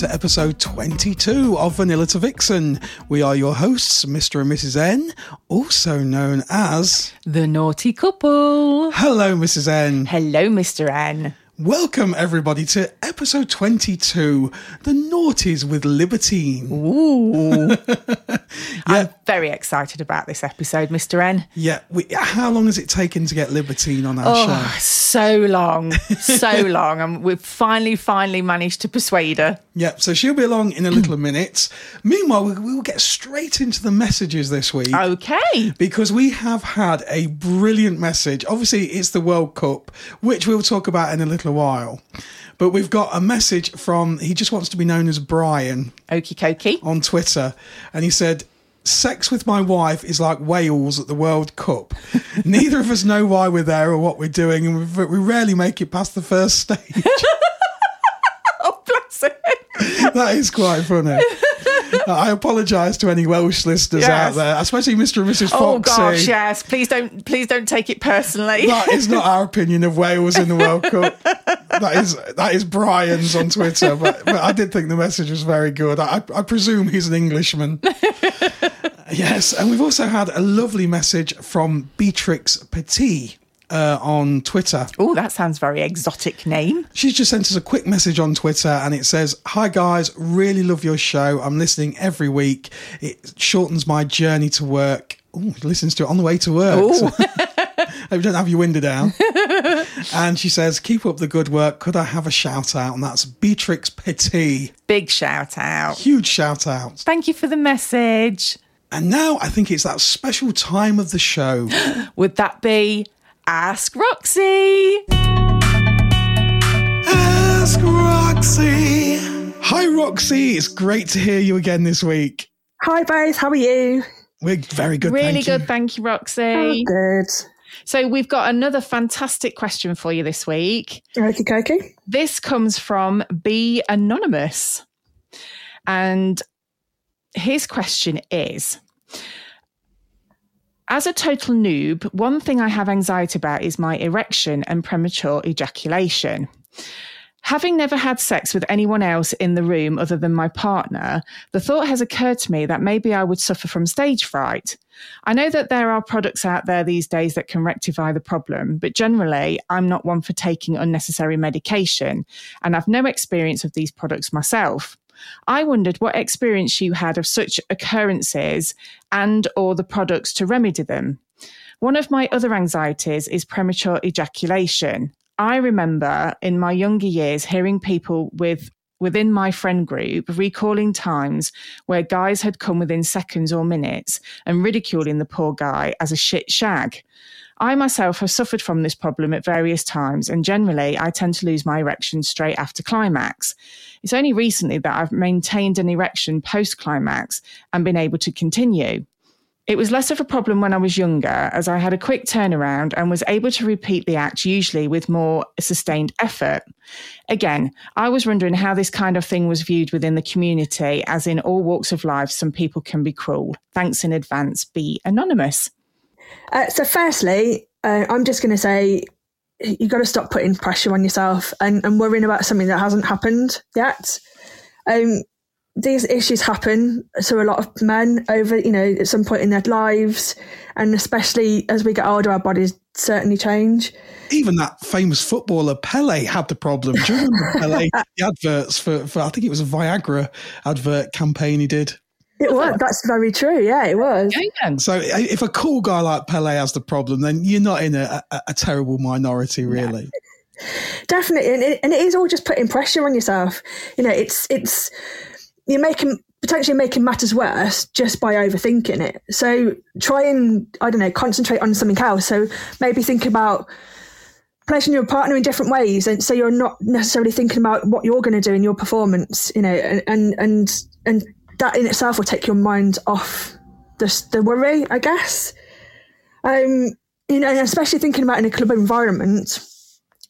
To episode 22 of Vanilla to Vixen. We are your hosts, Mr. and Mrs. N, also known as. The naughty couple. Hello, Mrs. N. Hello, Mr. N. Welcome, everybody, to episode 22 The Naughties with Libertine. Ooh. I'm very excited about this episode, Mr. N. Yeah, we, how long has it taken to get Libertine on our Oh, show? so long, so long. And we've finally, finally managed to persuade her. Yeah, so she'll be along in a little minute. Meanwhile, we, we will get straight into the messages this week. Okay. because we have had a brilliant message. Obviously, it's the World Cup, which we'll talk about in a little while. But we've got a message from, he just wants to be known as Brian Okie dokie. on Twitter. And he said, Sex with my wife is like Wales at the World Cup. Neither of us know why we're there or what we're doing, and we rarely make it past the first stage. Oh, bless her. that is quite funny. I apologise to any Welsh listeners Yes. out there, especially Mr. and Mrs. Oh, Foxy. Oh gosh, yes. Please don't, please don't take it personally. that is not our opinion of Wales in the World Cup. That is that is Brian's on Twitter, but, but I did think the message was very good. I, I presume he's an Englishman. yes, and we've also had a lovely message from Beatrix Petit. Uh, on Twitter. Oh, that sounds very exotic name. She's just sent us a quick message on Twitter and it says, Hi guys, really love your show. I'm listening every week. It shortens my journey to work. Oh, listens to it on the way to work. Ooh. Hope you don't have your window down. and she says, Keep up the good work. Could I have a shout out? And that's Beatrix Petit. Big shout out. Huge shout out. Thank you for the message. And now I think it's that special time of the show. Would that be Ask Roxy? Ask Roxy. Hi, Roxy. It's great to hear you again this week. Hi, both. How are you? We're very good. Really thank you. good. Thank you, Roxy. Oh, good. So, we've got another fantastic question for you this week. Okie dokie. This comes from Be Anonymous. And his question is As a total noob, one thing I have anxiety about is my erection and premature ejaculation. Having never had sex with anyone else in the room other than my partner, the thought has occurred to me that maybe I would suffer from stage fright. I know that there are products out there these days that can rectify the problem, but generally, I'm not one for taking unnecessary medication, and I've no experience of these products myself. I wondered what experience you had of such occurrences and or the products to remedy them. One of my other anxieties is premature ejaculation. I remember in my younger years hearing people with within my friend group recalling times where guys had come within seconds or minutes and ridiculing the poor guy as a shit shag. I myself have suffered from this problem at various times, and generally I tend to lose my erection straight after climax. It's only recently that I've maintained an erection post climax and been able to continue. It was less of a problem when I was younger, as I had a quick turnaround and was able to repeat the act usually with more sustained effort. Again, I was wondering how this kind of thing was viewed within the community, as in all walks of life, some people can be cruel. Thanks in advance, be anonymous. Uh, so, firstly, uh, I'm just going to say you've got to stop putting pressure on yourself and, and worrying about something that hasn't happened yet. Um, these issues happen to a lot of men over, you know, at some point in their lives, and especially as we get older, our bodies certainly change. Even that famous footballer Pele had the problem. Do you remember Pele? The adverts for, for I think it was a Viagra advert campaign he did. It was. That's very true. Yeah, it was. So if a cool guy like Pele has the problem, then you're not in a, a, a terrible minority, really. Yeah. Definitely, and it, and it is all just putting pressure on yourself. You know, it's it's you're making potentially making matters worse just by overthinking it. So try and I don't know concentrate on something else. So maybe think about pleasuring your partner in different ways, and so you're not necessarily thinking about what you're going to do in your performance. You know, and and and, and that in itself will take your mind off the, the worry, I guess. Um, you know, especially thinking about in a club environment,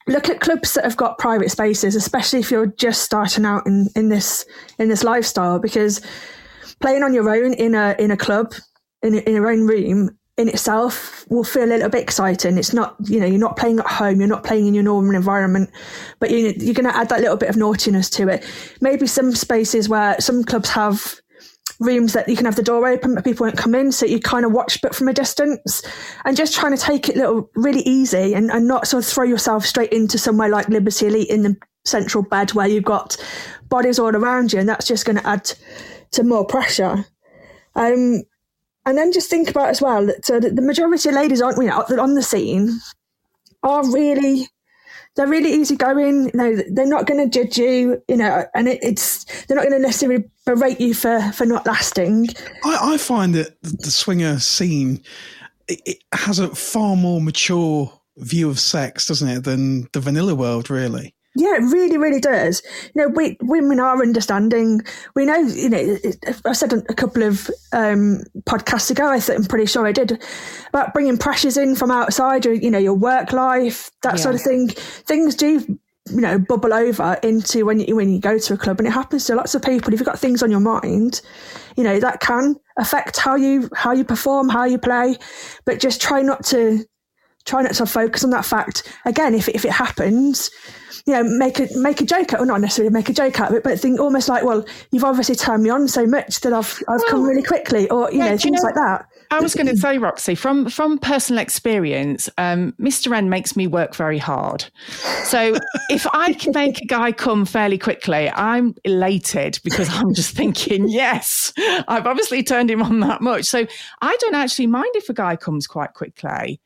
look at clubs that have got private spaces, especially if you're just starting out in, in this in this lifestyle, because playing on your own in a in a club in, in your own room in itself will feel a little bit exciting. It's not, you know, you're not playing at home, you're not playing in your normal environment, but you, you're going to add that little bit of naughtiness to it. Maybe some spaces where some clubs have rooms that you can have the door open but people won't come in so you kind of watch but from a distance and just trying to take it little really easy and, and not sort of throw yourself straight into somewhere like liberty elite in the central bed where you've got bodies all around you and that's just going to add to more pressure um, and then just think about as well that so the majority of ladies aren't you know on the scene are really they're really easygoing. You know, they're not going to judge you. You know, and it, it's they're not going to necessarily berate you for for not lasting. I, I find that the swinger scene it, it has a far more mature view of sex, doesn't it, than the vanilla world, really. Yeah, it really, really does. You know, we women are understanding. We know, you know, I said a couple of um, podcasts ago. I I'm pretty sure I did about bringing pressures in from outside. Or, you know, your work life, that yeah. sort of thing. Things do, you know, bubble over into when you when you go to a club, and it happens to lots of people. If you've got things on your mind, you know, that can affect how you how you perform, how you play. But just try not to try not to focus on that fact. Again, if if it happens you know, make a make a joke out, or not necessarily make a joke out of it, but think almost like, well, you've obviously turned me on so much that I've I've well, come really quickly, or you yeah, know, things you know, like that. I was going to say, Roxy, from from personal experience, um, Mr. N makes me work very hard. So if I can make a guy come fairly quickly, I'm elated because I'm just thinking, yes, I've obviously turned him on that much. So I don't actually mind if a guy comes quite quickly.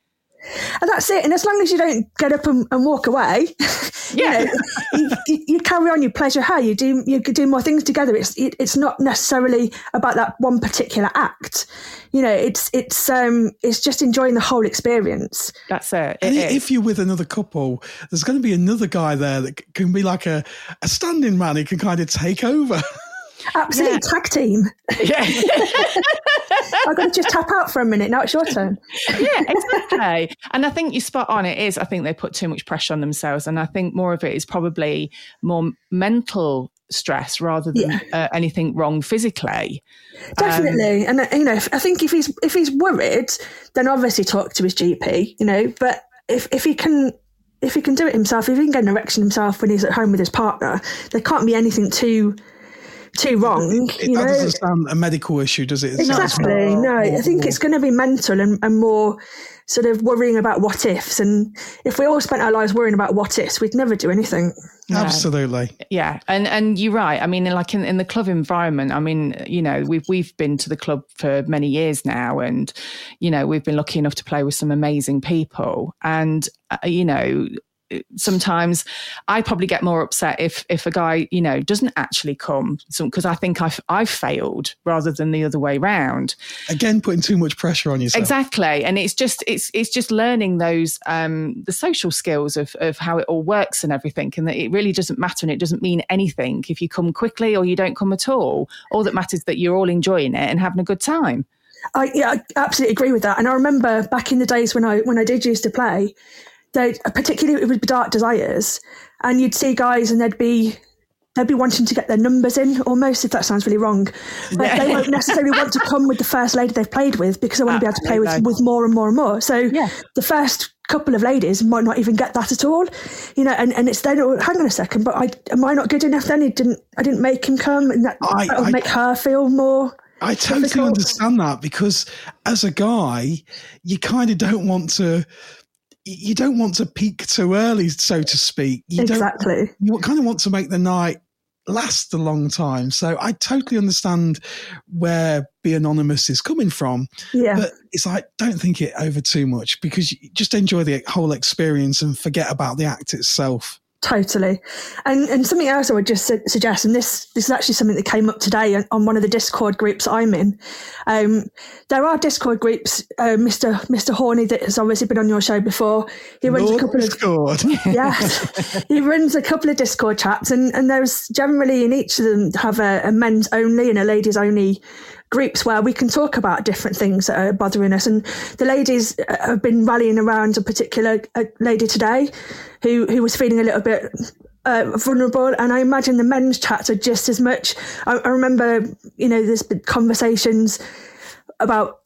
And that's it. And as long as you don't get up and, and walk away, yeah, you, know, you, you, carry on your pleasure. How you do you do more things together. It's it, it's not necessarily about that one particular act. You know, it's it's um it's just enjoying the whole experience. That's it. it if you're with another couple, there's going to be another guy there that can be like a a standing man. He can kind of take over. Absolutely, yeah. tag team. Yeah. I've got to just tap out for a minute. Now it's your turn. yeah, exactly. And I think you spot on. It is. I think they put too much pressure on themselves, and I think more of it is probably more mental stress rather than yeah. uh, anything wrong physically. Definitely, um, and uh, you know, I think if he's if he's worried, then obviously talk to his GP. You know, but if if he can if he can do it himself, if he can get an erection himself when he's at home with his partner, there can't be anything too too wrong. It, it, that doesn't sound a medical issue, does it? it exactly. no, I think it's going to be mental and, and more sort of worrying about what ifs. And if we all spent our lives worrying about what ifs, we'd never do anything. Absolutely. Yeah. And and you're right. I mean, like in, in the club environment, I mean, you know, we've we've been to the club for many years now and, you know, we've been lucky enough to play with some amazing people. And, uh, you know, sometimes I probably get more upset if if a guy you know doesn't actually come because I think I've I've failed rather than the other way round. Again, putting too much pressure on yourself. Exactly, and it's just it's it's just learning those um, the social skills of of how it all works and everything, and that it really doesn't matter and it doesn't mean anything if you come quickly or you don't come at all. All that matters is that you're all enjoying it and having a good time. I, yeah, I absolutely agree with that. And I remember back in the days when I when I did used to play, they particularly it would be dark desires, and you'd see guys and they'd be they'd be wanting to get their numbers in almost if that sounds really wrong but they won't necessarily want to come with the first lady they've played with because they want to be able to play with, with more and more and more so yeah. the first couple of ladies might not even get that at all, you know, and, and it's then, oh, hang on a second, but I, am I not good enough then? It didn't, I didn't make him come and that, I- that'll I- make her feel more. I totally difficult. understand that because as a guy, you kind of don't want to. You don't want to peak too early, so to speak. You Exactly. You kind of want to make the night last a long time. So I totally understand where Be Anonymous is coming from. Yeah. But it's like, don't think it over too much because you just enjoy the whole experience and forget about the act itself. Totally, and and something else I would just su- suggest, and this this is actually something that came up today on, on one of the Discord groups I'm in. Um, there are Discord groups. Uh, Mister Mister Horny that has obviously been on your show before. He runs a Lord couple of Discord. yes, he runs a couple of Discord chats, and and there's generally in each of them have a, a men's only and a ladies only groups where we can talk about different things that are bothering us. And the ladies uh, have been rallying around a particular uh, lady today who, who was feeling a little bit uh, vulnerable. And I imagine the men's chats are just as much. I, I remember, you know, there's been conversations about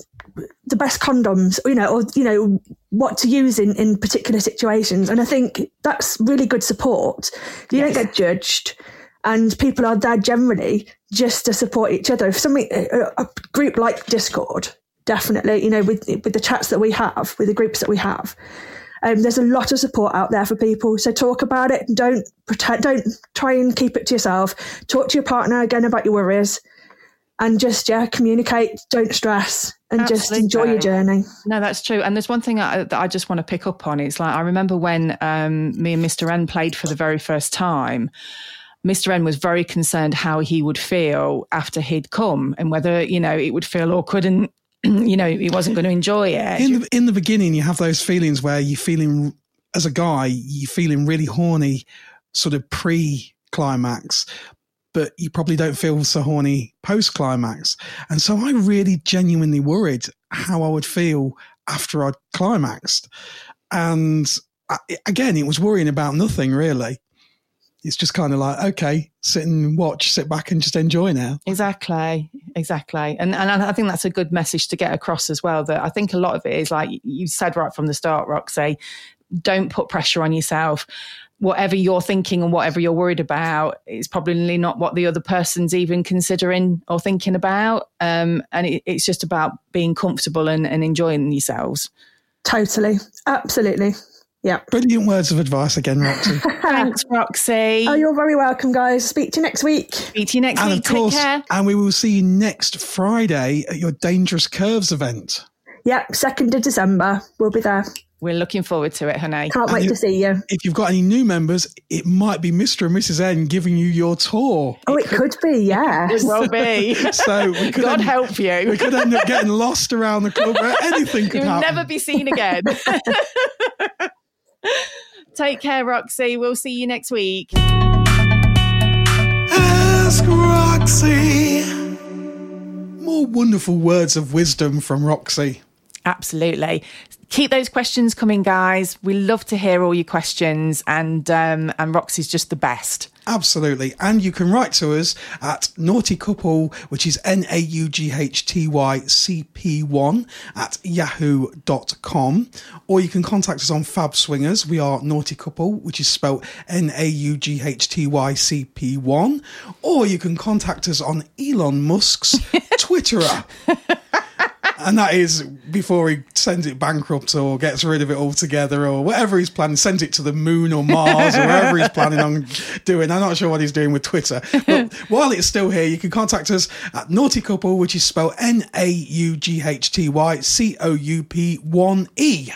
the best condoms, you know, or, you know, what to use in, in particular situations. And I think that's really good support. You don't get judged and people are there generally just to support each other. If something, a, a group like Discord, definitely, you know, with with the chats that we have, with the groups that we have, um, there's a lot of support out there for people. So talk about it. Don't pretend. Don't try and keep it to yourself. Talk to your partner again about your worries, and just yeah, communicate. Don't stress, and just enjoy your journey. No, that's true. And there's one thing I, that I just want to pick up on. It's like I remember when um, me and Mr. N played for the very first time. Mr. N was very concerned how he would feel after he'd come and whether you know it would feel awkward and you know he wasn't going to enjoy it. in the, in the beginning, you have those feelings where you're feeling, as a guy, you're feeling really horny, sort of pre climax, but you probably don't feel so horny post climax. And so I really genuinely worried how I would feel after I'd climaxed. And I, again, it was worrying about nothing really. It's just kind of like, okay, sit and watch, sit back and just enjoy now. Exactly, exactly, and and I think that's a good message to get across as well. That I think a lot of it is like you said right from the start, Roxy. Don't put pressure on yourself. Whatever you're thinking and whatever you're worried about is probably not what the other person's even considering or thinking about. Um, and it, it's just about being comfortable and, and enjoying yourselves. Totally, absolutely. Yeah. Brilliant words of advice again, Roxy. Thanks, Roxy. Oh, you're very welcome, guys. Speak to you next week. Speak to you next and week. of course, Take care. and we will see you next Friday at your Dangerous Curves event. Yep, 2nd of December. We'll be there. We're looking forward to it, honey. Can't wait you- to see you. If you've got any new members, it might be Mr. and Mrs. N giving you your tour. Oh, it could be, yeah. It will be. So we could God end, help you. we could end up getting lost around the club. where Anything could You'll happen. never be seen again. Take care, Roxy. We'll see you next week. Ask Roxy. More wonderful words of wisdom from Roxy. Absolutely. Keep those questions coming, guys. We love to hear all your questions, and um, and Roxy's just the best. Absolutely. And you can write to us at naughty couple, which is N A U G H T Y C P 1 at yahoo.com. Or you can contact us on Fab Swingers. We are naughty couple, which is spelled N A U G H T Y C P 1. Or you can contact us on Elon Musk's Twitterer. And that is before he sends it bankrupt or gets rid of it altogether or whatever he's planning, sends it to the moon or Mars or wherever he's planning on doing. I'm not sure what he's doing with Twitter. But while it's still here, you can contact us at Naughty Couple, which is spelled N A U G H T Y C O U P 1 E.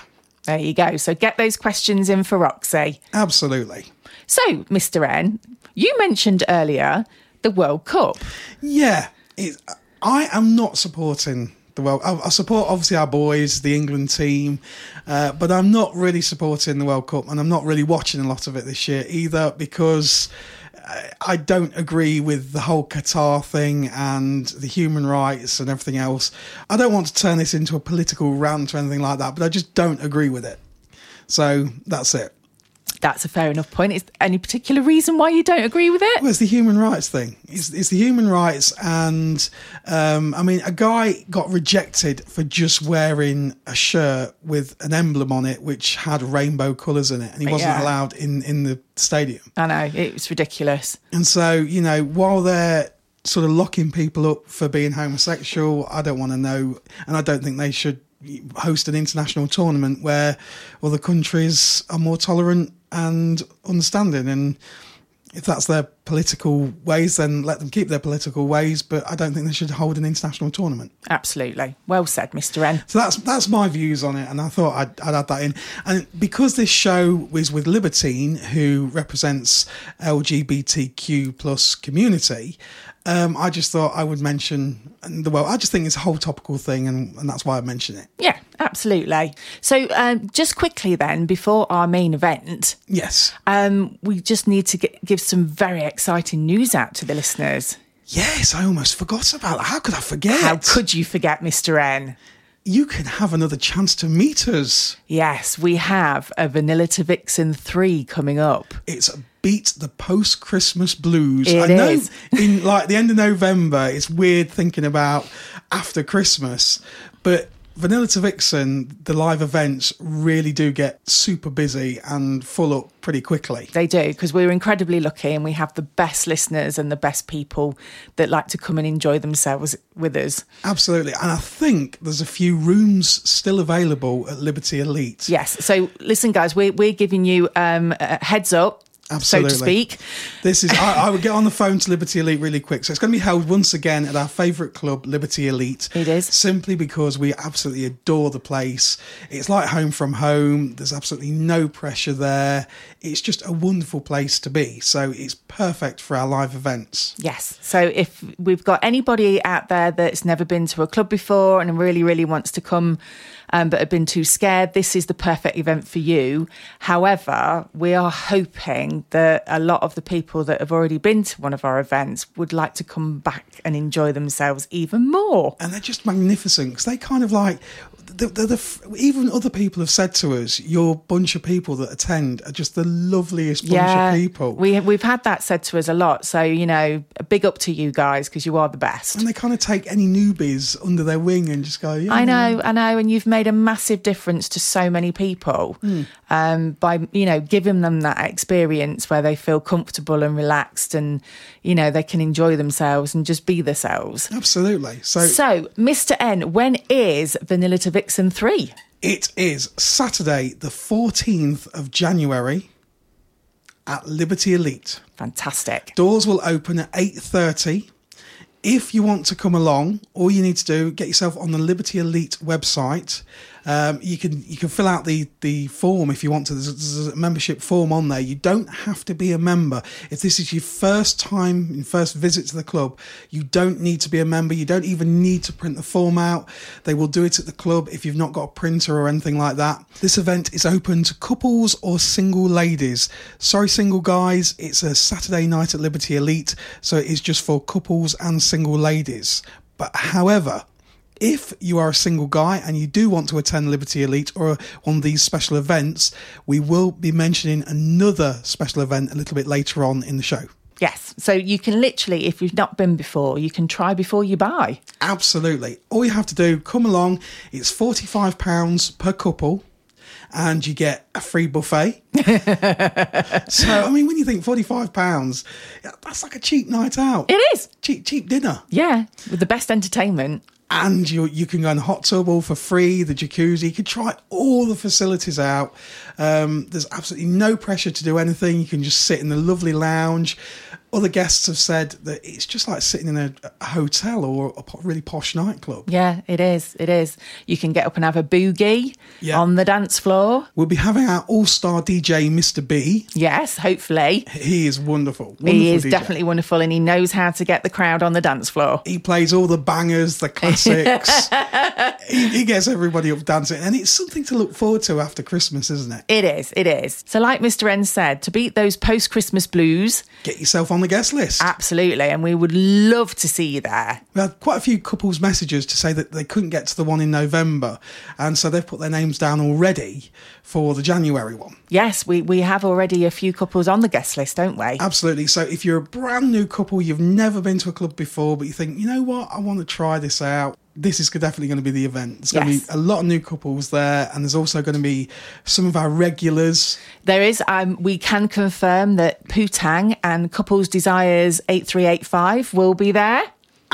There you go. So get those questions in for Roxy. Absolutely. So, Mr. N, you mentioned earlier the World Cup. Yeah, it, I am not supporting the World. I, I support obviously our boys, the England team, uh, but I'm not really supporting the World Cup, and I'm not really watching a lot of it this year either because. I- I don't agree with the whole Qatar thing and the human rights and everything else. I don't want to turn this into a political rant or anything like that, but I just don't agree with it. So that's it. That's a fair enough point. Is there any particular reason why you don't agree with it? Well, it's the human rights thing. It's, it's the human rights, and um, I mean, a guy got rejected for just wearing a shirt with an emblem on it which had rainbow colours in it, and he wasn't Yeah. allowed in in the stadium. I know it was ridiculous. And so, you know, while they're sort of locking people up for being homosexual, I don't want to know, and I don't think they should host an international tournament where other countries are more tolerant and understanding. And if that's their political ways, then let them keep their political ways. But I don't think they should hold an international tournament. Absolutely. Well said, Mr. N. So that's that's my views on it, and I thought I'd, I'd add that in. And because this show is with Libertine, who represents LGBTQ plus community, um, I just thought I would mention the well. I just think it's a whole topical thing, and, and that's why I mention it. Yeah, absolutely. So, um, just quickly then, before our main event, Yes, um, we just need to get, give some very exciting news out to the listeners. yes, I almost forgot about that. How could I forget? How could you forget, Mr. N? You can have another chance to meet us? Yes, we have a Vanilla to Vixen 3 coming up. It's beat the post Christmas blues. It I know is. in like the end of November, it's weird thinking about after Christmas, but Vanilla to Vixen, the live events really do get super busy and full up pretty quickly. They do, because we're incredibly lucky and we have the best listeners and the best people that like to come and enjoy themselves with us. Absolutely. And I think there's a few rooms still available at Liberty Elite. Yes. So, listen, guys, we're, we're giving you um, a heads up, Absolutely. so to speak. This is, I, I would get on the phone to Liberty Elite really quick. So it's going to be held once again at our favourite club, Liberty Elite. It is. Simply because we absolutely adore the place. It's like home from home. There's absolutely no pressure there. It's just a wonderful place to be. So it's perfect for our live events. Yes. So if we've got anybody out there that's never been to a club before and really, really wants to come, um, but have been too scared, this is the perfect event for you. However, we are hoping that a lot of the people that have already been to one of our events would like to come back and enjoy themselves even more. and they're just magnificent because they kind of like the, the, the, even other people have said to us your bunch of people that attend are just the loveliest bunch of people we we've had that said to us a lot. So you know, a big up to you guys because you are the best. and they kind of take any newbies under their wing and just go yeah I know, I know, and you've made a massive difference to so many people hmm. Um, by you know giving them that experience where they feel comfortable and relaxed, and you know they can enjoy themselves and just be themselves. absolutely so So, Mr. N, when is Vanilla to Vixen three? it is saturday the 14th of january at liberty elite Fantastic. Doors will open at 8.30. If you want to come along, all you need to do, get yourself on the Liberty Elite website. Um, you can you can fill out the, the form if you want to. There's a, membership form on there. You don't have to be a member. If this is your first time, your first visit to the club, you don't need to be a member. You don't even need to print the form out. They will do it at the club if you've not got a printer or anything like that. This event is open to couples or single ladies. Sorry, single guys, it's a Saturday night at Liberty Elite, so it is just for couples and single ladies. But however, if you are a single guy and you do want to attend Liberty Elite or one of these special events, we will be mentioning another special event a little bit later on in the show. Yes. So you can literally, if you've not been before, you can try before you buy. Absolutely. All you have to do, come along. It's £45 per couple and you get a free buffet. so, I mean, when you think £45, that's like a cheap night out. It is. Cheap, cheap dinner. Yeah. With the best entertainment. And you you can go in the hot tub all for free, the jacuzzi. You can try all the facilities out. Um, there's absolutely no pressure to do anything. You can just sit in the lovely lounge. Other guests have said that it's just like sitting in a, a hotel or a really posh nightclub. Yeah, it is. It is. You can get up and have a boogie Yeah. on the dance floor. We'll be having our all-star DJ, Mr. B. Yes, hopefully. He is wonderful. wonderful he is DJ. definitely wonderful and he knows how to get the crowd on the dance floor. He plays all the bangers, the classics. he, he gets everybody up dancing, and it's something to look forward to after Christmas, isn't it? It is. It is. So, like Mr. N said, to beat those post Christmas blues, Get yourself on the guest list. Absolutely. And we would love to see you there. We had quite a few couples messages to say that they couldn't get to the one in November, and so they've put their names down already for the January one. Yes, we, we have already a few couples on the guest list, don't we? Absolutely. So if you're a brand new couple, you've never been to a club before, but you think, you know what, I want to try this out. This is definitely going to be the event. There's going Yes. to be a lot of new couples there, and there's also going to be some of our regulars. There is, um, we can confirm that Putang and Couples Desires 8385 will be there.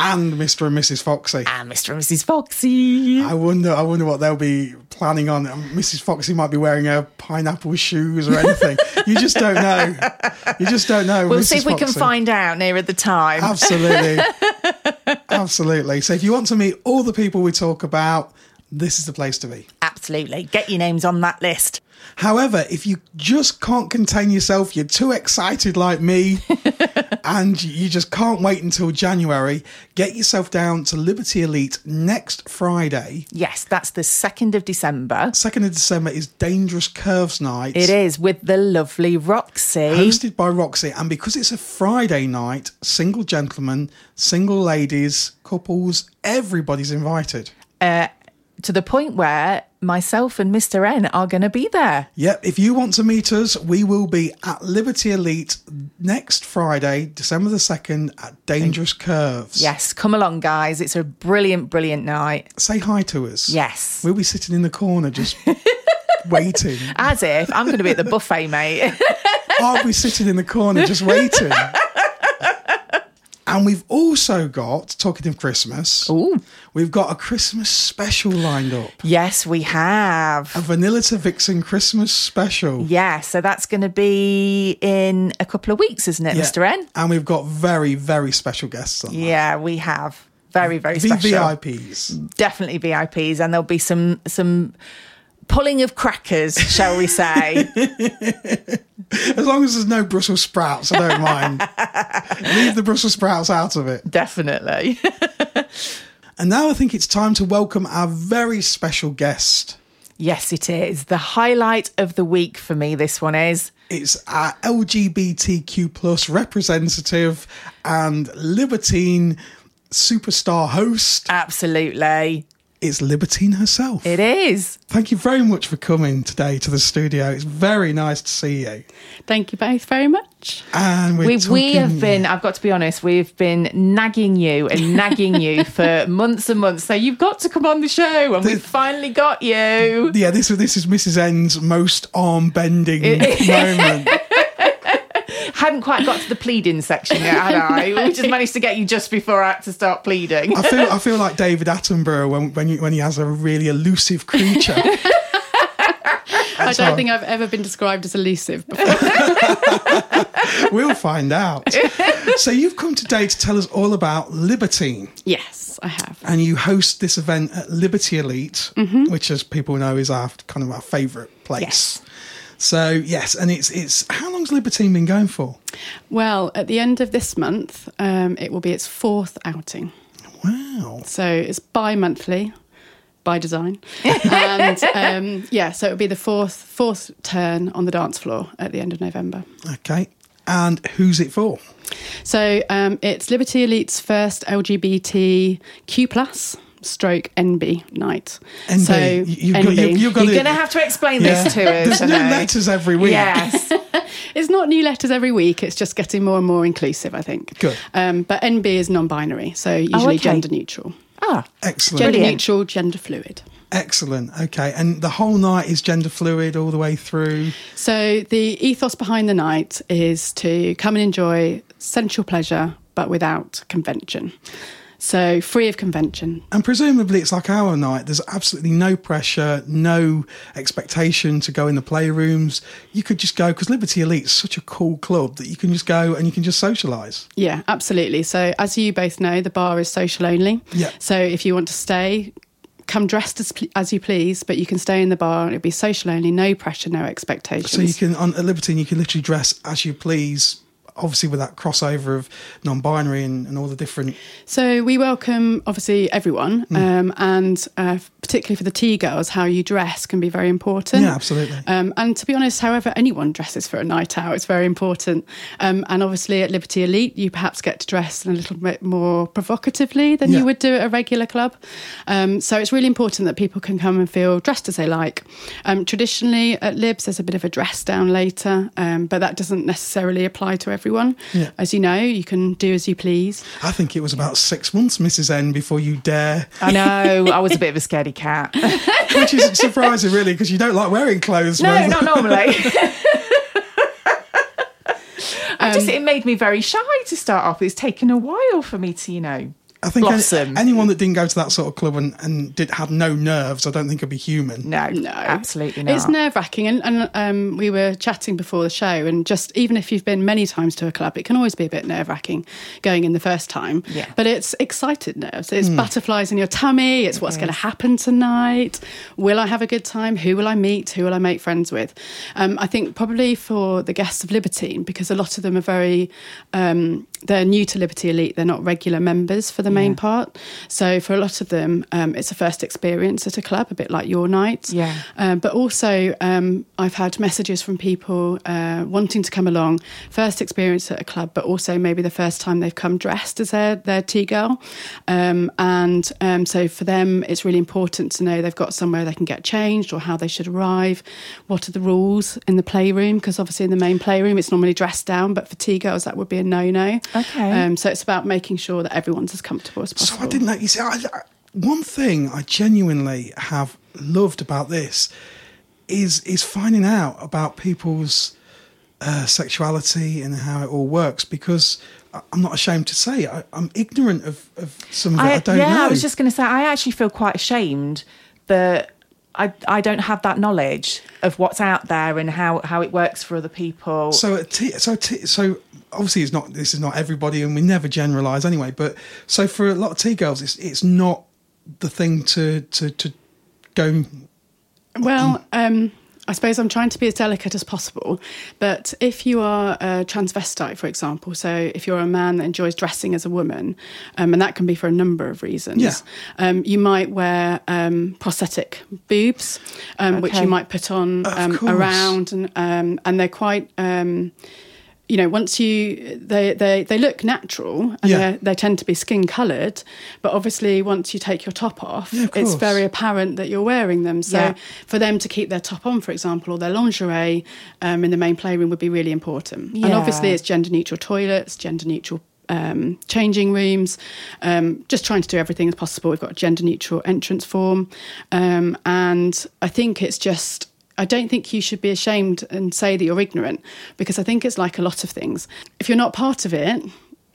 And Mr. and Mrs. Foxy. And Mr. and Mrs. Foxy. I wonder. I wonder what they'll be planning on. Mrs. Foxy might be wearing her pineapple shoes or anything. you just don't know. You just don't know. We'll Mrs. see if we can find out nearer the time. Absolutely. Absolutely. So if you want to meet all the people we talk about, this is the place to be. Absolutely. Get your names on that list. However, if you just can't contain yourself, you're too excited like me, and you just can't wait until January, get yourself down to Liberty Elite next Friday. Yes, that's the 2nd of December. 2nd of December is Dangerous Curves Night. It is with the lovely Roxy. Hosted by Roxy, and because it's a Friday night, single gentlemen, single ladies, couples, everybody's invited. Uh, to the point where myself and Mr. N are going to be there. Yep, if you want to meet us, we will be at Liberty Elite next Friday, December the 2nd at Dangerous Curves. Yes, come along, guys. It's a brilliant, brilliant night. Say hi to us. Yes. We'll be sitting in the corner just waiting. As if I'm going to be at the buffet, mate. I'll be sitting in the corner just waiting. And we've also got, talking of Christmas, Ooh. we've got a Christmas special lined up. yes, we have. A Vanilla to Vixen Christmas special. Yeah, so that's going to be in a couple of weeks, isn't it, Yeah. Mr. N? And we've got very, very special guests on. Yeah, we have. Very, very that. special. VVIPs. Definitely VIPs, and there'll be some some pulling of crackers, shall we say? As long as there's no Brussels sprouts, I don't mind. Leave the Brussels sprouts out of it. Definitely. And now I think it's time to welcome our very special guest. yes, it is. The highlight of the week for me, this one is. It's our LGBTQ plus representative and libertine superstar host. Absolutely. It's Libertine herself. It is. Thank you very much for coming today to the studio. It's very nice to see you. Thank you both very much. And We, talking, we have been, I've got to be honest, we've been nagging you and nagging you for months and months. So you've got to come on the show, and we've finally got you. Yeah, this this is Mrs. N's most arm bending moment. Hadn't quite got to the pleading section yet, had I? We just managed to get you just before I had to start pleading. I feel I feel like David Attenborough when when, you, when he has a really elusive creature. I don't think I've ever been described as elusive before. we'll find out. So you've come today to tell us all about Libertine. yes, I have. and you host this event at Liberty Elite, Mm-hmm. which, as people know, is our kind of our favourite place. Yes. So yes, and it's it's how long's Libertine been going for? Well, at the end of this month, um, it will be its fourth outing. Wow. So it's bi monthly by design. and um, yeah, so it'll be the fourth fourth turn on the dance floor at the end of November. Okay. And who's it for? So um, it's Liberty Elite's first LGBTQ plus stroke NB night. NB. So You- you've got- NB. you've- you've got You're going to have to explain Yeah. this to us. There's new Hannah. letters every week. Yes. It's not new letters every week. It's just getting more and more inclusive, I think. Good. Um, but NB is non-binary, so usually okay. gender neutral. Ah, Excellent. Gender Brilliant. neutral, gender fluid. Excellent. Okay. And the whole night is gender fluid all the way through. So the ethos behind the night is to come and enjoy sensual pleasure, but without convention. So free of convention. And presumably it's like our night. There's absolutely no pressure, no expectation to go in the playrooms. You could just go because Liberty Elite is such a cool club that you can just go and you can just socialise. Yeah, absolutely. So as you both know, the bar is social only. Yeah. So if you want to stay, come dressed as, as you please, but you can stay in the bar and it'll be social only, no pressure, no expectations. So you can on at Liberty, you can literally dress as you please obviously with that crossover of non-binary and, and all the different. So we welcome obviously everyone, Hmm. um, and uh, particularly for the T girls, how you dress can be very important. Yeah, absolutely. Um, and to be honest, however anyone dresses for a night out, it's very important. Um, and obviously at Liberty Elite, you perhaps get to dress in a little bit more provocatively than Yeah. you would do at a regular club. Um, so it's really important that people can come and feel dressed as they like. Um, traditionally at Libs, there's a bit of a dress down later, um, but that doesn't necessarily apply to everyone. Yeah. As you know, you can do as you please. I think it was about six months, Mrs. N, before you dare, I know. I was a bit of a scaredy cat. which is surprising, really, because you don't like wearing clothes. no, not normally. I just um, it made me very shy to start off. It's taken a while for me to, you know, I think any- anyone that didn't go to that sort of club and, and did had no nerves, I don't think would be human. no, No, absolutely not. It's nerve wracking, and, and um, we were chatting before the show, and just even if you've been many times to a club, it can always be a bit nerve wracking going in the first time. Yeah. But it's excited nerves. It's butterflies in your tummy. It's what's going to happen tonight. Will I have a good time? Who will I meet? Who will I make friends with? Um, I think probably for the guests of Libertine, because a lot of them are very um, they're new to Liberty Elite. They're not regular members for the main part. So for a lot of them, um, it's a first experience at a club, a bit like your night. Yeah. Um, but also, um, I've had messages from people uh, wanting to come along, first experience at a club, but also maybe the first time they've come dressed as their, their T girl. Um, and um, so for them, it's really important to know they've got somewhere they can get changed or how they should arrive. What are the rules in the playroom? Because obviously, in the main playroom, it's normally dressed down, but for T girls, that would be a no no. Okay. Um, so it's about making sure that everyone's as comfortable as possible. So. I didn't know. You see, I, I- one thing I genuinely have loved about this is is finding out about people's uh, sexuality and how it all works because I- I'm not ashamed to say I, I'm ignorant of, of some of it. I, I, don't yeah, know. I was just going to say, I actually feel quite ashamed that I, I don't have that knowledge of what's out there and how, how it works for other people. So, at T, so, T, so obviously, it's not. This is not everybody, and we never generalize anyway. But so for a lot of T girls, it's it's not the thing to to to go. Well, um, I suppose I'm trying to be as delicate as possible. But if you are a transvestite, for example, so if you're a man that enjoys dressing as a woman, um, and that can be for a number of reasons, Yeah. um, you might wear um, prosthetic boobs, um, which you might put on um, around, and um, and they're quite. You know, once you they they they look natural and Yeah. they they tend to be skin coloured, but obviously once you take your top off, Yeah, of it's very apparent that you're wearing them. So Yeah. for them to keep their top on, for example, or their lingerie um, in the main playroom would be really important. And obviously, it's gender neutral toilets, gender neutral. Um, changing rooms, um, just trying to do everything as possible. We've got a gender neutral entrance form, um, and I think it's just I don't think you should be ashamed and say that you're ignorant because I think it's like a lot of things. If you're not part of it,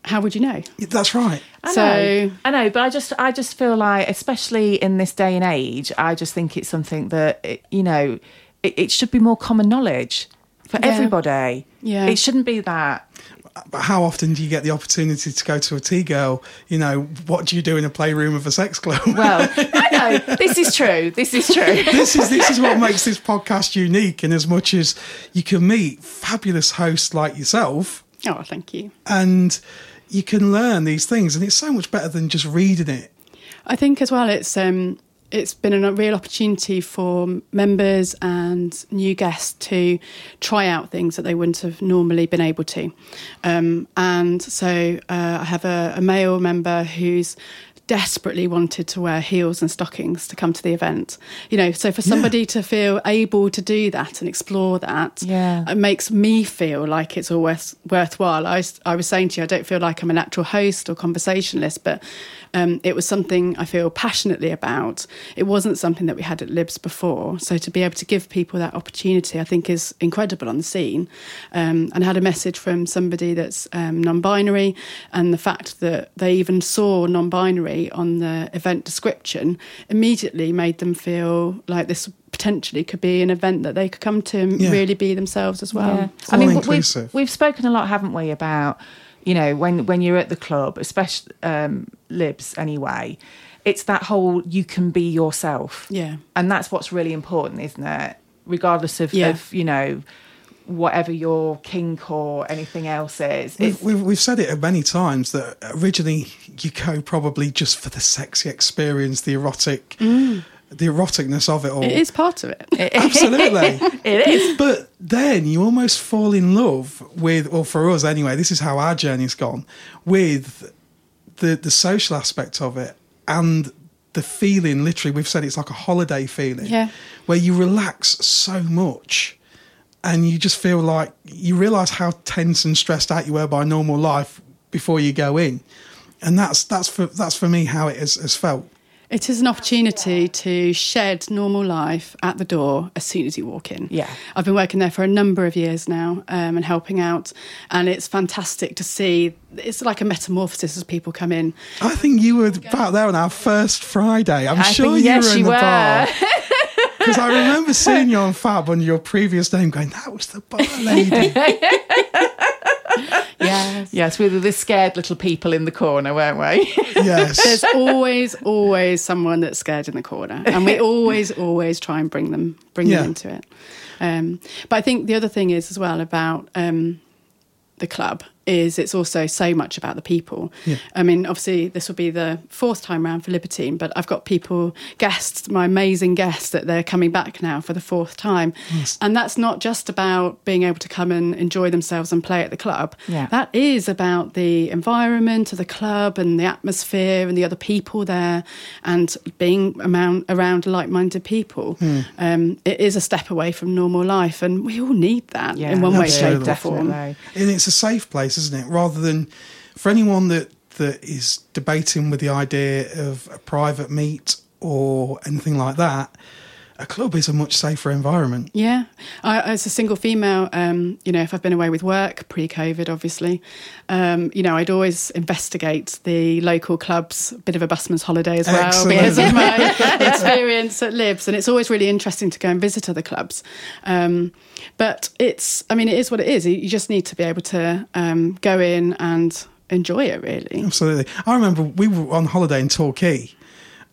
how would you know? That's right. I So- know, I know, but I just, I just feel like, especially in this day and age, I just think it's something that it, you know, it, it should be more common knowledge for Yeah. everybody. Yeah. it shouldn't be that. But how often do you get the opportunity to go to a T girl? You know, what do you do in a playroom of a sex club? Well, I know this is true. This is true. this is this is what makes this podcast unique. In as much as you can meet fabulous hosts like yourself, Oh, thank you. and you can learn these things, and it's so much better than just reading it. I think as well, it's um, it's been a real opportunity for members and new guests to try out things that they wouldn't have normally been able to. Um, and so uh, I have a, a male member who's desperately wanted to wear heels and stockings to come to the event. You know, so for somebody to feel able to do that and explore that, Yeah. it makes me feel like it's all worth, worthwhile. I was, I was saying to you, I don't feel like I'm a natural host or conversationalist, but um, it was something I feel passionately about. It wasn't something that we had at Libs before. So to be able to give people that opportunity, I think is incredible on the scene. Um, and I had a message from somebody that's um, non binary, and the fact that they even saw non binary on the event description immediately made them feel like this potentially could be an event that they could come to and Yeah. really be themselves as well. Yeah. I mean, inclusive. we've, we've spoken a lot, haven't we, about you know when when you're at the club, especially um, libs anyway. It's that whole you can be yourself. Yeah. and that's what's really important, isn't it? Regardless of, Yeah. of you know whatever your kink or anything else is. We've, we've, we've said it many times that originally you go probably just for the sexy experience, the erotic, mm. the eroticness of it all. It is part of it. Absolutely. it is. But then you almost fall in love with, or for us anyway, this is how our journey's gone, with the the social aspect of it and the feeling. Literally, we've said it's like a holiday feeling, Yeah. where you relax so much, and you just feel like you realise how tense and stressed out you were by normal life before you go in, and that's that's for that's for me how it has, has felt. It is an opportunity to shed normal life at the door as soon as you walk in. Yeah. I've been working there for a number of years now um, and helping out, and it's fantastic to see. It's like a metamorphosis as people come in. I think you were about there on our first Friday. I'm I sure think, you yes, were in you the were. bar. Because I remember seeing you on Fab under your previous name going, that was the bar lady. Yes. Yes, we were the scared little people in the corner, weren't we? yes. There's always, always someone that's scared in the corner, and we always, always try and bring them, bring Yeah. them into it. Um, but I think the other thing is as well about um, the club is it's also so much about the people. Yeah. I mean, obviously this will be the fourth time round for Libertine, but I've got people, guests, my amazing guests that they're coming back now for the fourth time. And that's not just about being able to come and enjoy themselves and play at the club. Yeah. That is about the environment of the club and the atmosphere and the other people there and being around, around like-minded people. Hmm. Um, it is a step away from normal life and we all need that in one way, shape or form. And it's a safe place, isn't it? Rather than for anyone that, that is debating with the idea of a private meet or anything like that, a club is a much safer environment. Yeah, I, as a single female, um, you know, if I've been away with work pre-COVID, obviously, um, you know, I'd always investigate the local clubs, a bit of a busman's holiday as well, Excellent. because of my experience at Libs, and it's always really interesting to go and visit other clubs. Um, but it's, I mean, it is what it is. You just need to be able to um, go in and enjoy it, really. Absolutely. I remember we were on holiday in Torquay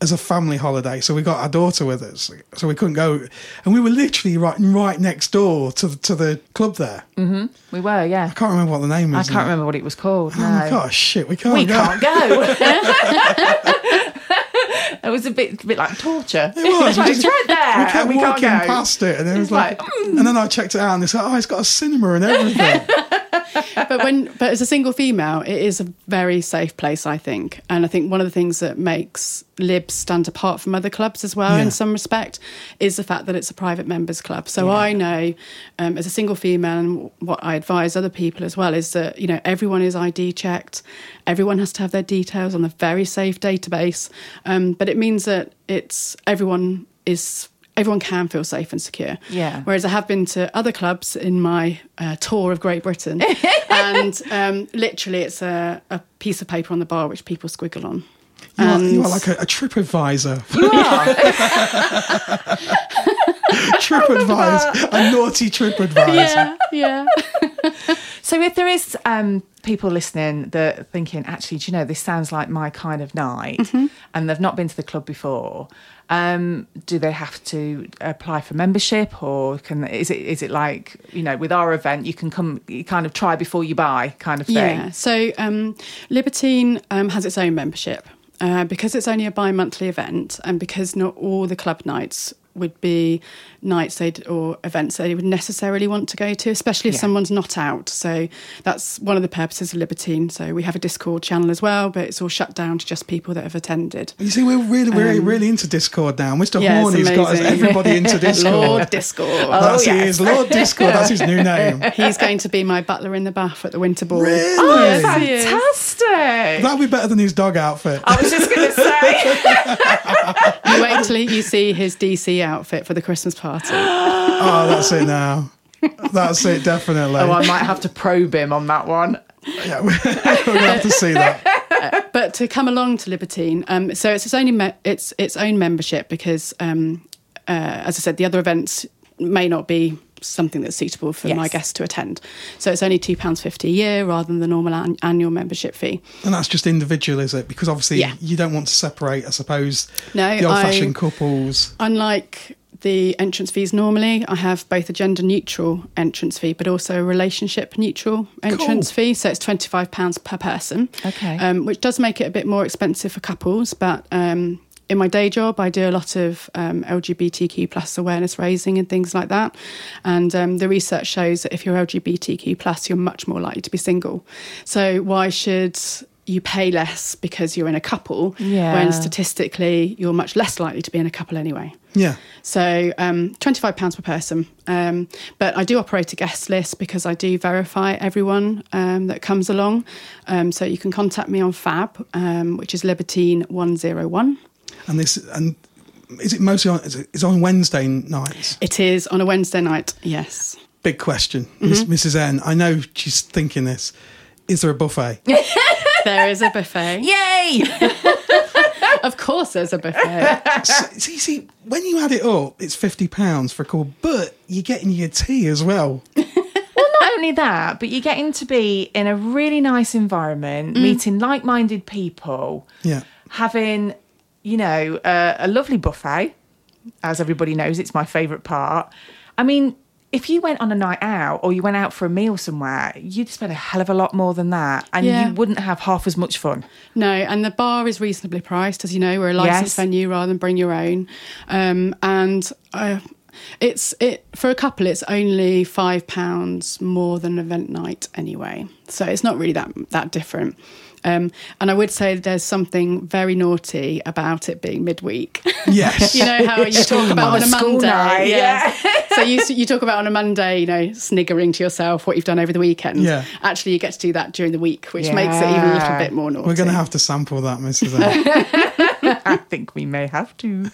as a family holiday, so we got our daughter with us, so we couldn't go, and we were literally right right next door to the, to the club there. Mm-hmm. We were, yeah. I can't remember what the name was. I can't remember what it was called. Oh my no. gosh, shit, we can't We go. can't go. it was a bit, a bit like torture. It was. like, just- right there. We kept we walking can't go. past it, and it was It's like, like, mm. and then I checked it out, and it's like, oh, it's got a cinema and everything. but when but as a single female, it is a very safe place, I think. And I think one of the things that makes Libs stand apart from other clubs as well, Yeah. in some respect, is the fact that it's a private members club. So I know, um, as a single female, and what I advise other people as well is that you know everyone is ID checked, everyone has to have their details on a very safe database. Um, but it means that it's everyone is. Everyone can feel safe and secure. Yeah. Whereas I have been to other clubs in my uh, tour of Great Britain, and um, literally it's a, a piece of paper on the bar which people squiggle on. You are, you are like a, a trip advisor. Trip advisor. A naughty trip advisor. Yeah, yeah. So if there is um, people listening that are thinking, actually, do you know, this sounds like my kind of night, Mm-hmm. and they've not been to the club before, um, do they have to apply for membership, or can is it is it like you know with our event you can come you kind of try before you buy kind of thing? Yeah. So um, Libertine um, has its own membership uh, because it's only a bi-monthly event, and because not all the club nights would be nights they'd or events they would necessarily want to go to, especially if Yeah. someone's not out. So that's one of the purposes of Libertine. So we have a Discord channel as well, but it's all shut down to just people that have attended. You see, we're really, really, really into Discord now. Mr. Um, yeah, it's Horny's got us everybody into Discord. Lord Discord. That's Oh, he yes. is. Lord Discord. That's his new name. He's going to be my butler in the bath at the winter ball. Really? Oh, Yes, he is. fantastic! That'd be better than his dog outfit. I was just going to say. You wait till you see his DC outfit for the Christmas party. Oh, that's it now. That's it, definitely. oh, I might have to probe him on that one. yeah, we're going to have to see that. but to come along to Libertine, um, so it's its only me- it's its own membership because, um, uh, as I said, the other events may not be something that's suitable for my guests to attend. So it's only two pounds fifty a year rather than the normal an- annual membership fee. And that's just individual, is it? Because obviously Yeah. you don't want to separate, I suppose, No, the old I- fashioned couples. Unlike the entrance fees normally. I have both a gender neutral entrance fee, but also a relationship neutral entrance Cool. fee. So it's twenty five pounds per person. Okay. um, which does make it a bit more expensive for couples, but. Um, in my day job, I do a lot of um, LGBTQ plus awareness raising and things like that. And um, the research shows that if you're LGBTQ plus, you're much more likely to be single. So why should you pay less because you're in a couple Yeah. when statistically you're much less likely to be in a couple anyway? Yeah. So um, £25 per person. Um, but I do operate a guest list because I do verify everyone um, that comes along. Um, so you can contact me on Fab, um, which is Libertine101. And this and is it mostly on? Is it, it's on Wednesday nights? It is on a Wednesday night, yes. Big question, Mm-hmm. Mrs. N. I know she's thinking this. Is there a buffet? There is a buffet. Yay! Of course, there's a buffet. so, see, see, when you add it up, it's fifty pounds for a call, but you're getting your tea as well. Well, not only that, but you're getting to be in a really nice environment, meeting like minded people, Yeah. having, you know, a, a lovely buffet. As everybody knows, it's my favourite part. I mean, if you went on a night out or you went out for a meal somewhere, you'd spend a hell of a lot more than that and Yeah. you wouldn't have half as much fun. No, and the bar is reasonably priced, as you know. We're a licensed Yes. venue rather than bring your own. Um, and uh, it's it for a couple. It's only five pounds more than an event night anyway, so it's not really that that different. Um, and I would say there's something very naughty about it being midweek. Yes. you know how you talk about on a Monday, night, yeah. so you you talk about on a Monday, you know, sniggering to yourself what you've done over the weekend. Yeah. Actually, you get to do that during the week, which makes it even a little bit more naughty. We're going to have to sample that, Mrs. I think we may have to.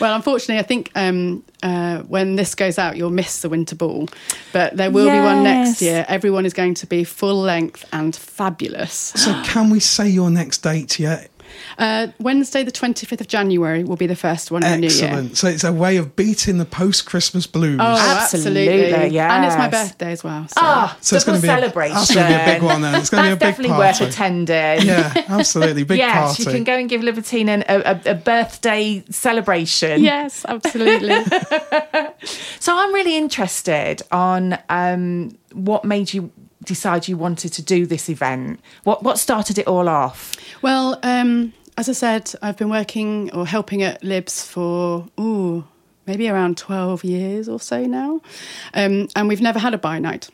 Well, unfortunately, I think um, uh, when this goes out, you'll miss the winter ball, but there will be one next year. Everyone is going to be full length and fabulous. so, can we say your next date yet? Uh, Wednesday, the 25th of January, will be the first one in the new year. Excellent. So, it's a way of beating the post Christmas blues. Oh, Absolutely, absolutely. And it's my birthday as well. So. Ah, So it's gonna be a- celebration. that's gonna be a big one then. It's gonna be That's a big definitely party. worth attending. Yeah, absolutely. Big yes, party. you can go and give Libertine a, a, a birthday celebration. Yes, absolutely. So I'm really interested on um, what made you decide you wanted to do this event. What what started it all off? Well, um, as I said, I've been working or helping at Libs for ooh maybe around twelve years or so now, um, and we've never had a bi night.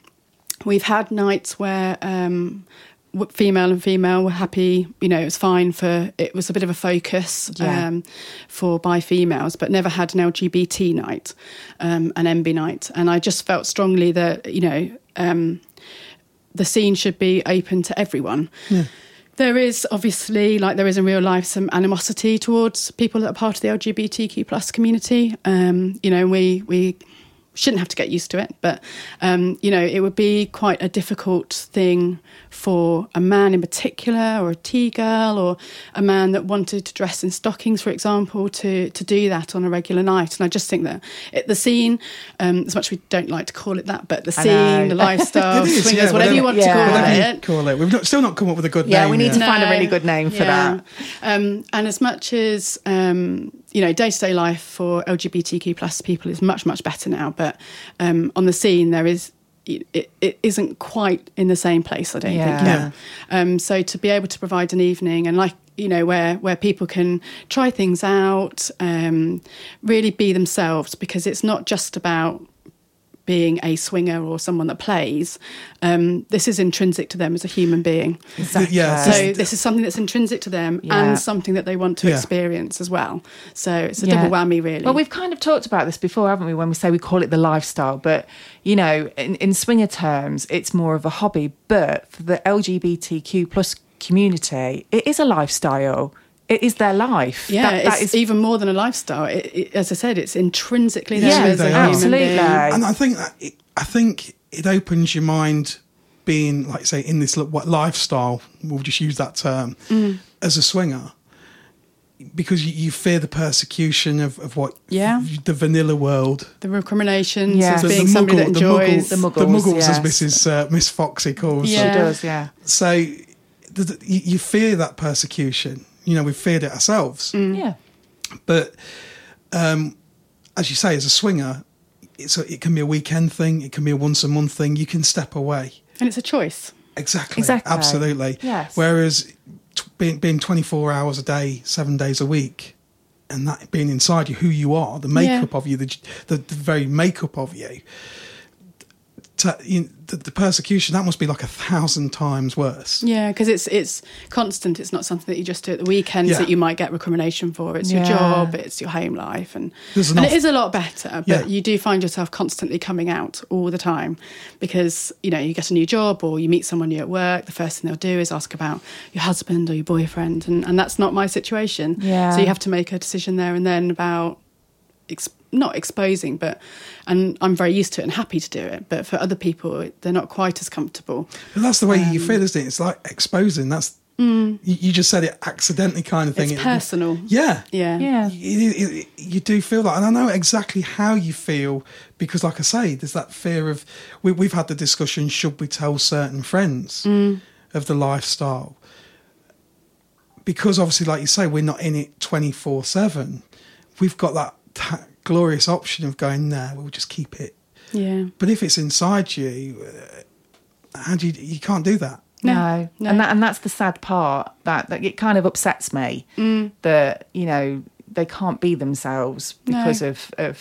We've had nights where um, female and female were happy. You know, it was fine for it was a bit of a focus Yeah. um, for bi females, but never had an LGBT night, um, an MB night, and I just felt strongly that you know. Um, the scene should be open to everyone. There is obviously, like there is in real life, some animosity towards people that are part of the LGBTQ plus community. Um, you know, we we shouldn't have to get used to it, but um, you know, it would be quite a difficult thing for a man in particular, or a T girl, or a man that wanted to dress in stockings, for example, to to do that on a regular night. And I just think that it, the scene, um, as much as we don't like to call it that, but the scene, the lifestyle, It is, swingers, yeah, whatever you want whatever- to call Whatever it. call it. We've not, still not come up with a good Yeah, name. Yeah, we need yet. to find a really good name for that. Um, and as much as um, you know, day to day life for LGBTQ plus people is much much better now, but um, on the scene there is. It, it isn't quite in the same place, I don't Yeah. think. Yeah. Um, so to be able to provide an evening and like you know where where people can try things out, um, really be themselves because it's not just about being a swinger or someone that plays. Um, this is intrinsic to them as a human being. Exactly. Yeah, So This- this is something that's intrinsic to them Yeah. and something that they want to Yeah. experience as well. So it's a Yeah. double whammy, really. Well, we've kind of talked about this before, haven't we? When we say we call it the lifestyle, but you know, in, in swinger terms, it's more of a hobby. But for the LGBTQ plus community, it is a lifestyle. It is their life. yeah, That- that it's is- even more than a lifestyle. It, it, as I said, it's intrinsically there Yeah, they are. absolutely. and I think that it, I think it opens your mind being like say in this what lifestyle we'll just use that term Mm. as a swinger because you, you fear the persecution of, of what Yeah. the vanilla world The recriminations Yeah. as The- being the somebody muggle- that the muggle- enjoys. The muggles, the muggles yes. as Mrs. Uh, Miss Foxy calls Yeah. them. She does, yeah. So th- th- you, you fear that persecution. You know, we've feared it ourselves. Mm. Yeah. But um, as you say, as a swinger, it's a, it can be a weekend thing, it can be a once a month thing. You can step away. And it's a choice. Exactly. Exactly. Absolutely. Yes. Whereas t- being, being 24 hours a day, seven days a week, and that being inside you, who you are, the makeup of you, the, the, the very makeup of you, to, you the, the persecution, that must be like a thousand times worse. Yeah, because it's it's constant. It's not something that you just do at the weekends Yeah. that you might get recrimination for. It's your job, it's your home life, and There's and enough- it is a lot better. But Yeah. you do find yourself constantly coming out all the time because you know you get a new job or you meet someone new at work. The first thing they'll do is ask about your husband or your boyfriend, and and that's not my situation. Yeah. So you have to make a decision there and then about ex- not exposing, but and I'm very used to it and happy to do it. But for other people, they're not quite as comfortable. But that's the way Um, you feel, isn't it? It's like exposing. That's you, you just said it accidentally, kind of thing. Mm. It's It- personal. Yeah. Yeah. Yeah. You, you- you do feel that, and I know exactly how you feel because, like I say, there's that fear of. We, we've had the discussion: should we tell certain friends Mm. of the lifestyle? Because obviously, like you say, we're not in it twenty four seven. We've got that, that glorious option of going, "Nah, we'll just keep it." Yeah. But if it's inside you, uh, how do you? You can't do that. No, No. and that and that's the sad part that, that it kind of upsets me Mm. that you know they can't be themselves No. because of of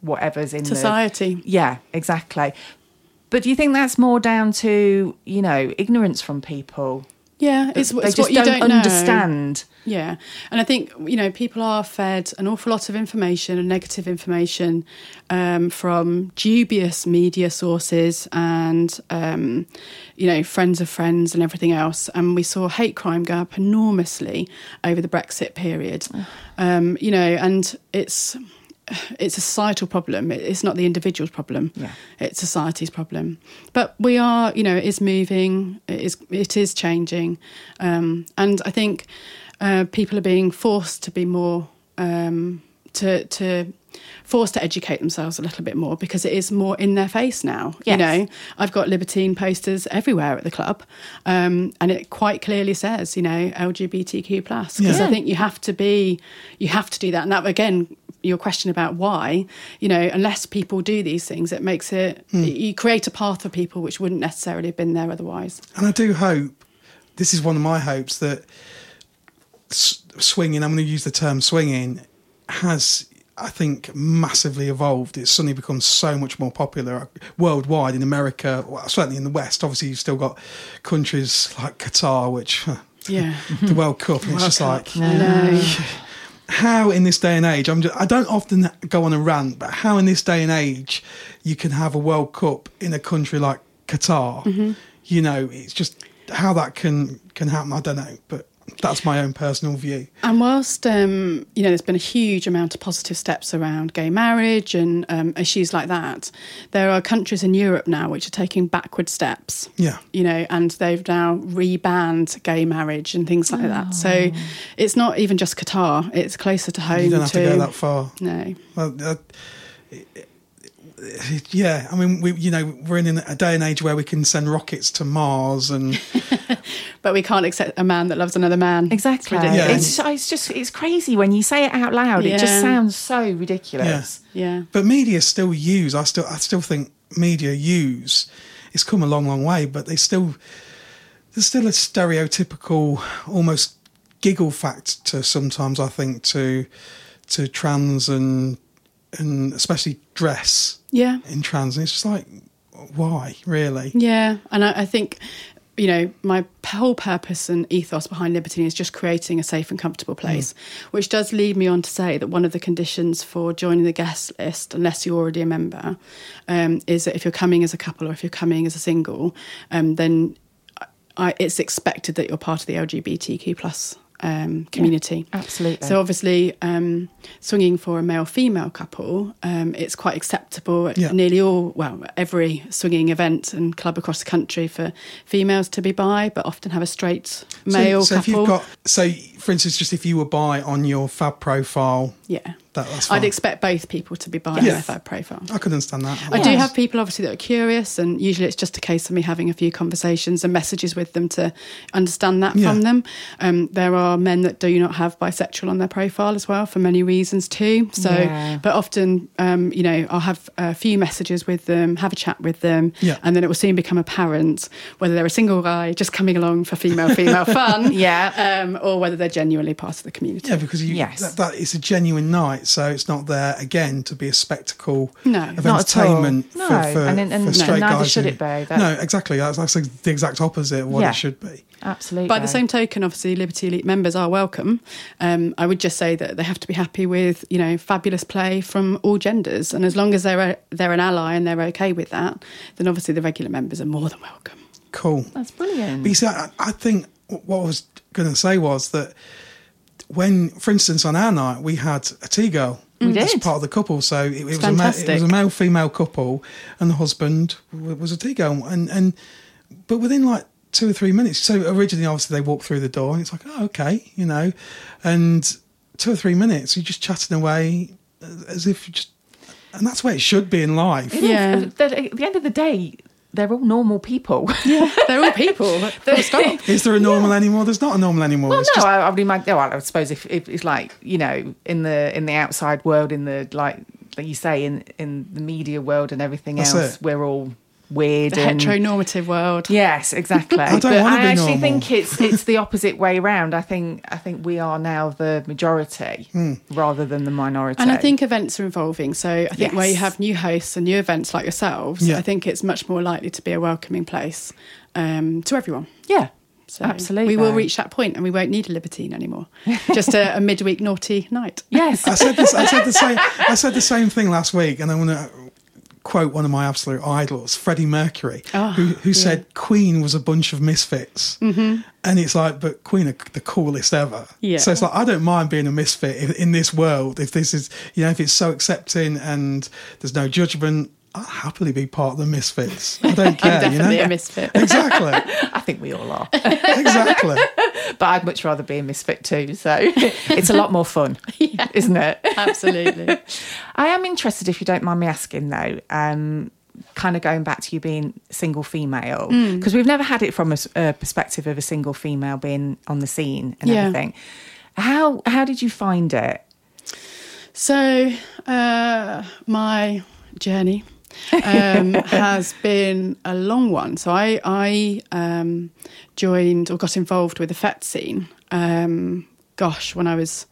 whatever's in the Society. Yeah, exactly. But do you think that's more down to you know ignorance from people? Yeah, it's, they it's just what you don't, don't, know. understand. Yeah, and I think you know people are fed an awful lot of information and negative information um, from dubious media sources and um, you know friends of friends and everything else. And we saw hate crime go up enormously over the Brexit period. Um, you know, and it's it's a societal problem. It's not the individual's problem. Yeah. It's society's problem. But we are, you know, it is moving. It is it is changing, um, and I think uh, people are being forced to be more um, to to forced to educate themselves a little bit more because it is more in their face now. You know, I've got libertine posters everywhere at the club, um, and it quite clearly says, you know, LGBTQ plus. Because Yeah. I think you have to be, you have to do that. And that again, your question about why, you know, unless people do these things, it makes it hmm. you create a path for people which wouldn't necessarily have been there otherwise. And I do hope this is one of my hopes that swinging. I'm going to use the term swinging has. I think massively evolved. It's suddenly become so much more popular uh, worldwide in America, well, certainly in the West. Obviously, you've still got countries like Qatar, which Yeah. the World Cup, and it's just like I know. how in this day and age I'm just, I don't often go on a rant, but how in this day and age you can have a World Cup in a country like Qatar. Mm-hmm. You know, it's just how that can can happen. I don't know, but that's my own personal view. And whilst um, you know, there's been a huge amount of positive steps around gay marriage and um, issues like that, there are countries in Europe now which are taking backward steps. Yeah. you know, and they've now rebanned gay marriage and things like that. So it's not even just Qatar; it's closer to home. You don't have to too. go that far. No, Well, uh, yeah, I mean, we you know we're in a day and age where we can send rockets to Mars and but we can't accept a man that loves another man. Exactly. It's. Yeah. It's, it's just it's crazy when you say it out loud. It just sounds so ridiculous. Yeah. But media still use. I still, I still think media use. It's come a long, long way, but they still, there's still a stereotypical, almost giggle fact to sometimes. I think to, to trans and and especially dress Yeah. in trans, and it's just like, why really? Yeah, and I, I think you know my whole purpose and ethos behind Libertine is just creating a safe and comfortable place, which does lead me on to say that one of the conditions for joining the guest list, unless you're already a member, um, is that if you're coming as a couple or if you're coming as a single, um, then I, it's expected that you're part of the LGBTQ plus um, community. absolutely. So obviously, um, swinging for a male-female couple, um, it's quite acceptable at Yeah. nearly all, well, every swinging event and club across the country for females to be bi, but often have a straight male so, so if you've got so for instance, just if you were bi on your fab profile, Yeah. that, that's fine. I'd expect both people to be buying Yeah. their fab profile. I could understand that. I do have people obviously that are curious, and usually it's just a case of me having a few conversations and messages with them to understand that Yeah. from them. Um, there are men that do not have bisexual on their profile as well for many reasons too. So, Yeah. but often, um, you know, I'll have a few messages with them, have a chat with them, Yeah. and then it will soon become apparent whether they're a single guy just coming along for female female fun, Yeah. um, or whether they're genuinely part of the community. Yeah, because you, Yes. that, that is a genuine night, so it's not there again to be a spectacle No. of Not at all. entertainment No, for, for, and- and- for and straight neither guys. should who- it be. That- no, exactly. That's, that's the exact opposite of what Yeah. it should be. Absolutely. By the same token, obviously, Liberty Elite members are welcome. Um, I would just say that they have to be happy with, you know, fabulous play from all genders, and as long as they're a, they're an ally and they're okay with that, then obviously the regular members are more than welcome. Cool. That's brilliant. But you see, I, I think what I was going to say was that when, for instance, on our night, we had a T girl. We as did. part of the couple, so it, it was a it was a male female couple, and the husband w- was a T girl, and and but within like two or three minutes. So originally, obviously, they walked through the door, and it's like, oh, okay, you know, and two or three minutes, you're just chatting away uh, as if you just, and that's where it should be in life. It is. Yeah. At the, at the end of the day, they're all normal people. Yeah, they're all people. Full stop. Is there a normal anymore? There's not a normal anymore. Well, It's no, just- I, I would imagine. Well, I suppose if, if it's like you know, in the in the outside world, in the like, like you say, in in the media world and everything That's else, it. we're all weird The and heteronormative world. Yes, exactly. I don't but wanna I be actually normal. think it's it's the opposite way around. I think I think we are now the majority Hmm. rather than the minority. And I think events are evolving. So I think where you have new hosts and new events like yourselves, Yeah. I think it's much more likely to be a welcoming place um, to everyone. yeah, So absolutely. We will reach that point and we won't need a libertine anymore. Just a, a midweek naughty night. Yes, I said this. I said the same. I said the same thing last week, and I want to quote one of my absolute idols, Freddie Mercury, Oh, who, who said Queen was a bunch of misfits. Mm-hmm. And it's like, but Queen are the coolest ever. Yeah. So it's like I don't mind being a misfit in, in this world if this is, you know, if it's so accepting and there's no judgment. I'll happily be part of the misfits. I don't care. I'm you definitely know? a misfit. Exactly. I think we all are. Exactly. but I'd much rather be a misfit too. So it's a lot more fun, isn't it? Absolutely. I am interested, if you don't mind me asking, though. Um, kind of going back to you being single female Mm. because we've never had it from a perspective of a single female being on the scene and Yeah. everything. How how did you find it? So, uh, my journey um, has been a long one. So, I, I um, joined or got involved with the FET scene, um, gosh, when I was,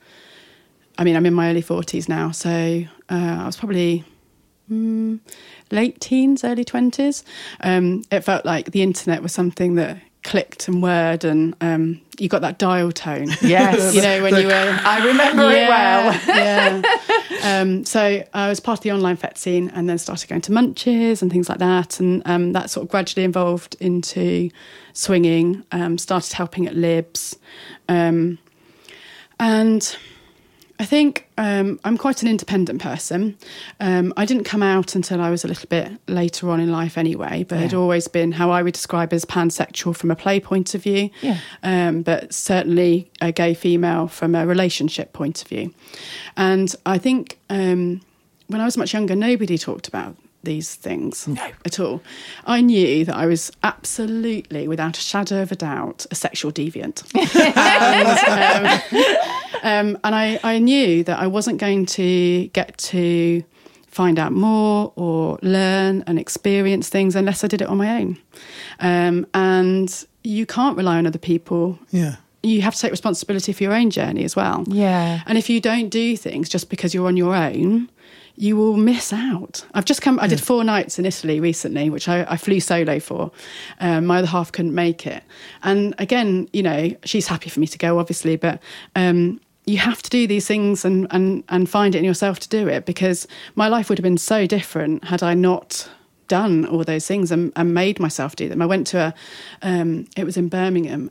I mean, I'm in my early 40s now. So, uh, I was probably mm, late teens, early 20s. Um, it felt like the internet was something that clicked and whirred, and um, you got that dial tone. Yes. You know, when you were. I remember it well. yeah. Um, so I was part of the online FET scene and then started going to munches and things like that. And um, that sort of gradually evolved into swinging, um, started helping at Libs. Um, and I think um, I'm quite an independent person. Um, I didn't come out until I was a little bit later on in life anyway, but had Yeah. always been how I would describe as pansexual from a play point of view, Yeah. um, but certainly a gay female from a relationship point of view. And I think um, when I was much younger, nobody talked about these things No. at all. I knew that I was absolutely, without a shadow of a doubt, a sexual deviant. and um, um, and I, I knew that I wasn't going to get to find out more or learn and experience things unless I did it on my own. Um, and you can't rely on other people. Yeah. You have to take responsibility for your own journey as well. Yeah. And if you don't do things just because you're on your own, you will miss out. I've just come, I did four nights in Italy recently, which I, I flew solo for. Um, my other half couldn't make it. And again, you know, she's happy for me to go, obviously, but um, you have to do these things and, and, and find it in yourself to do it because my life would have been so different had I not done all those things and, and made myself do them. I went to a, um, it was in Birmingham.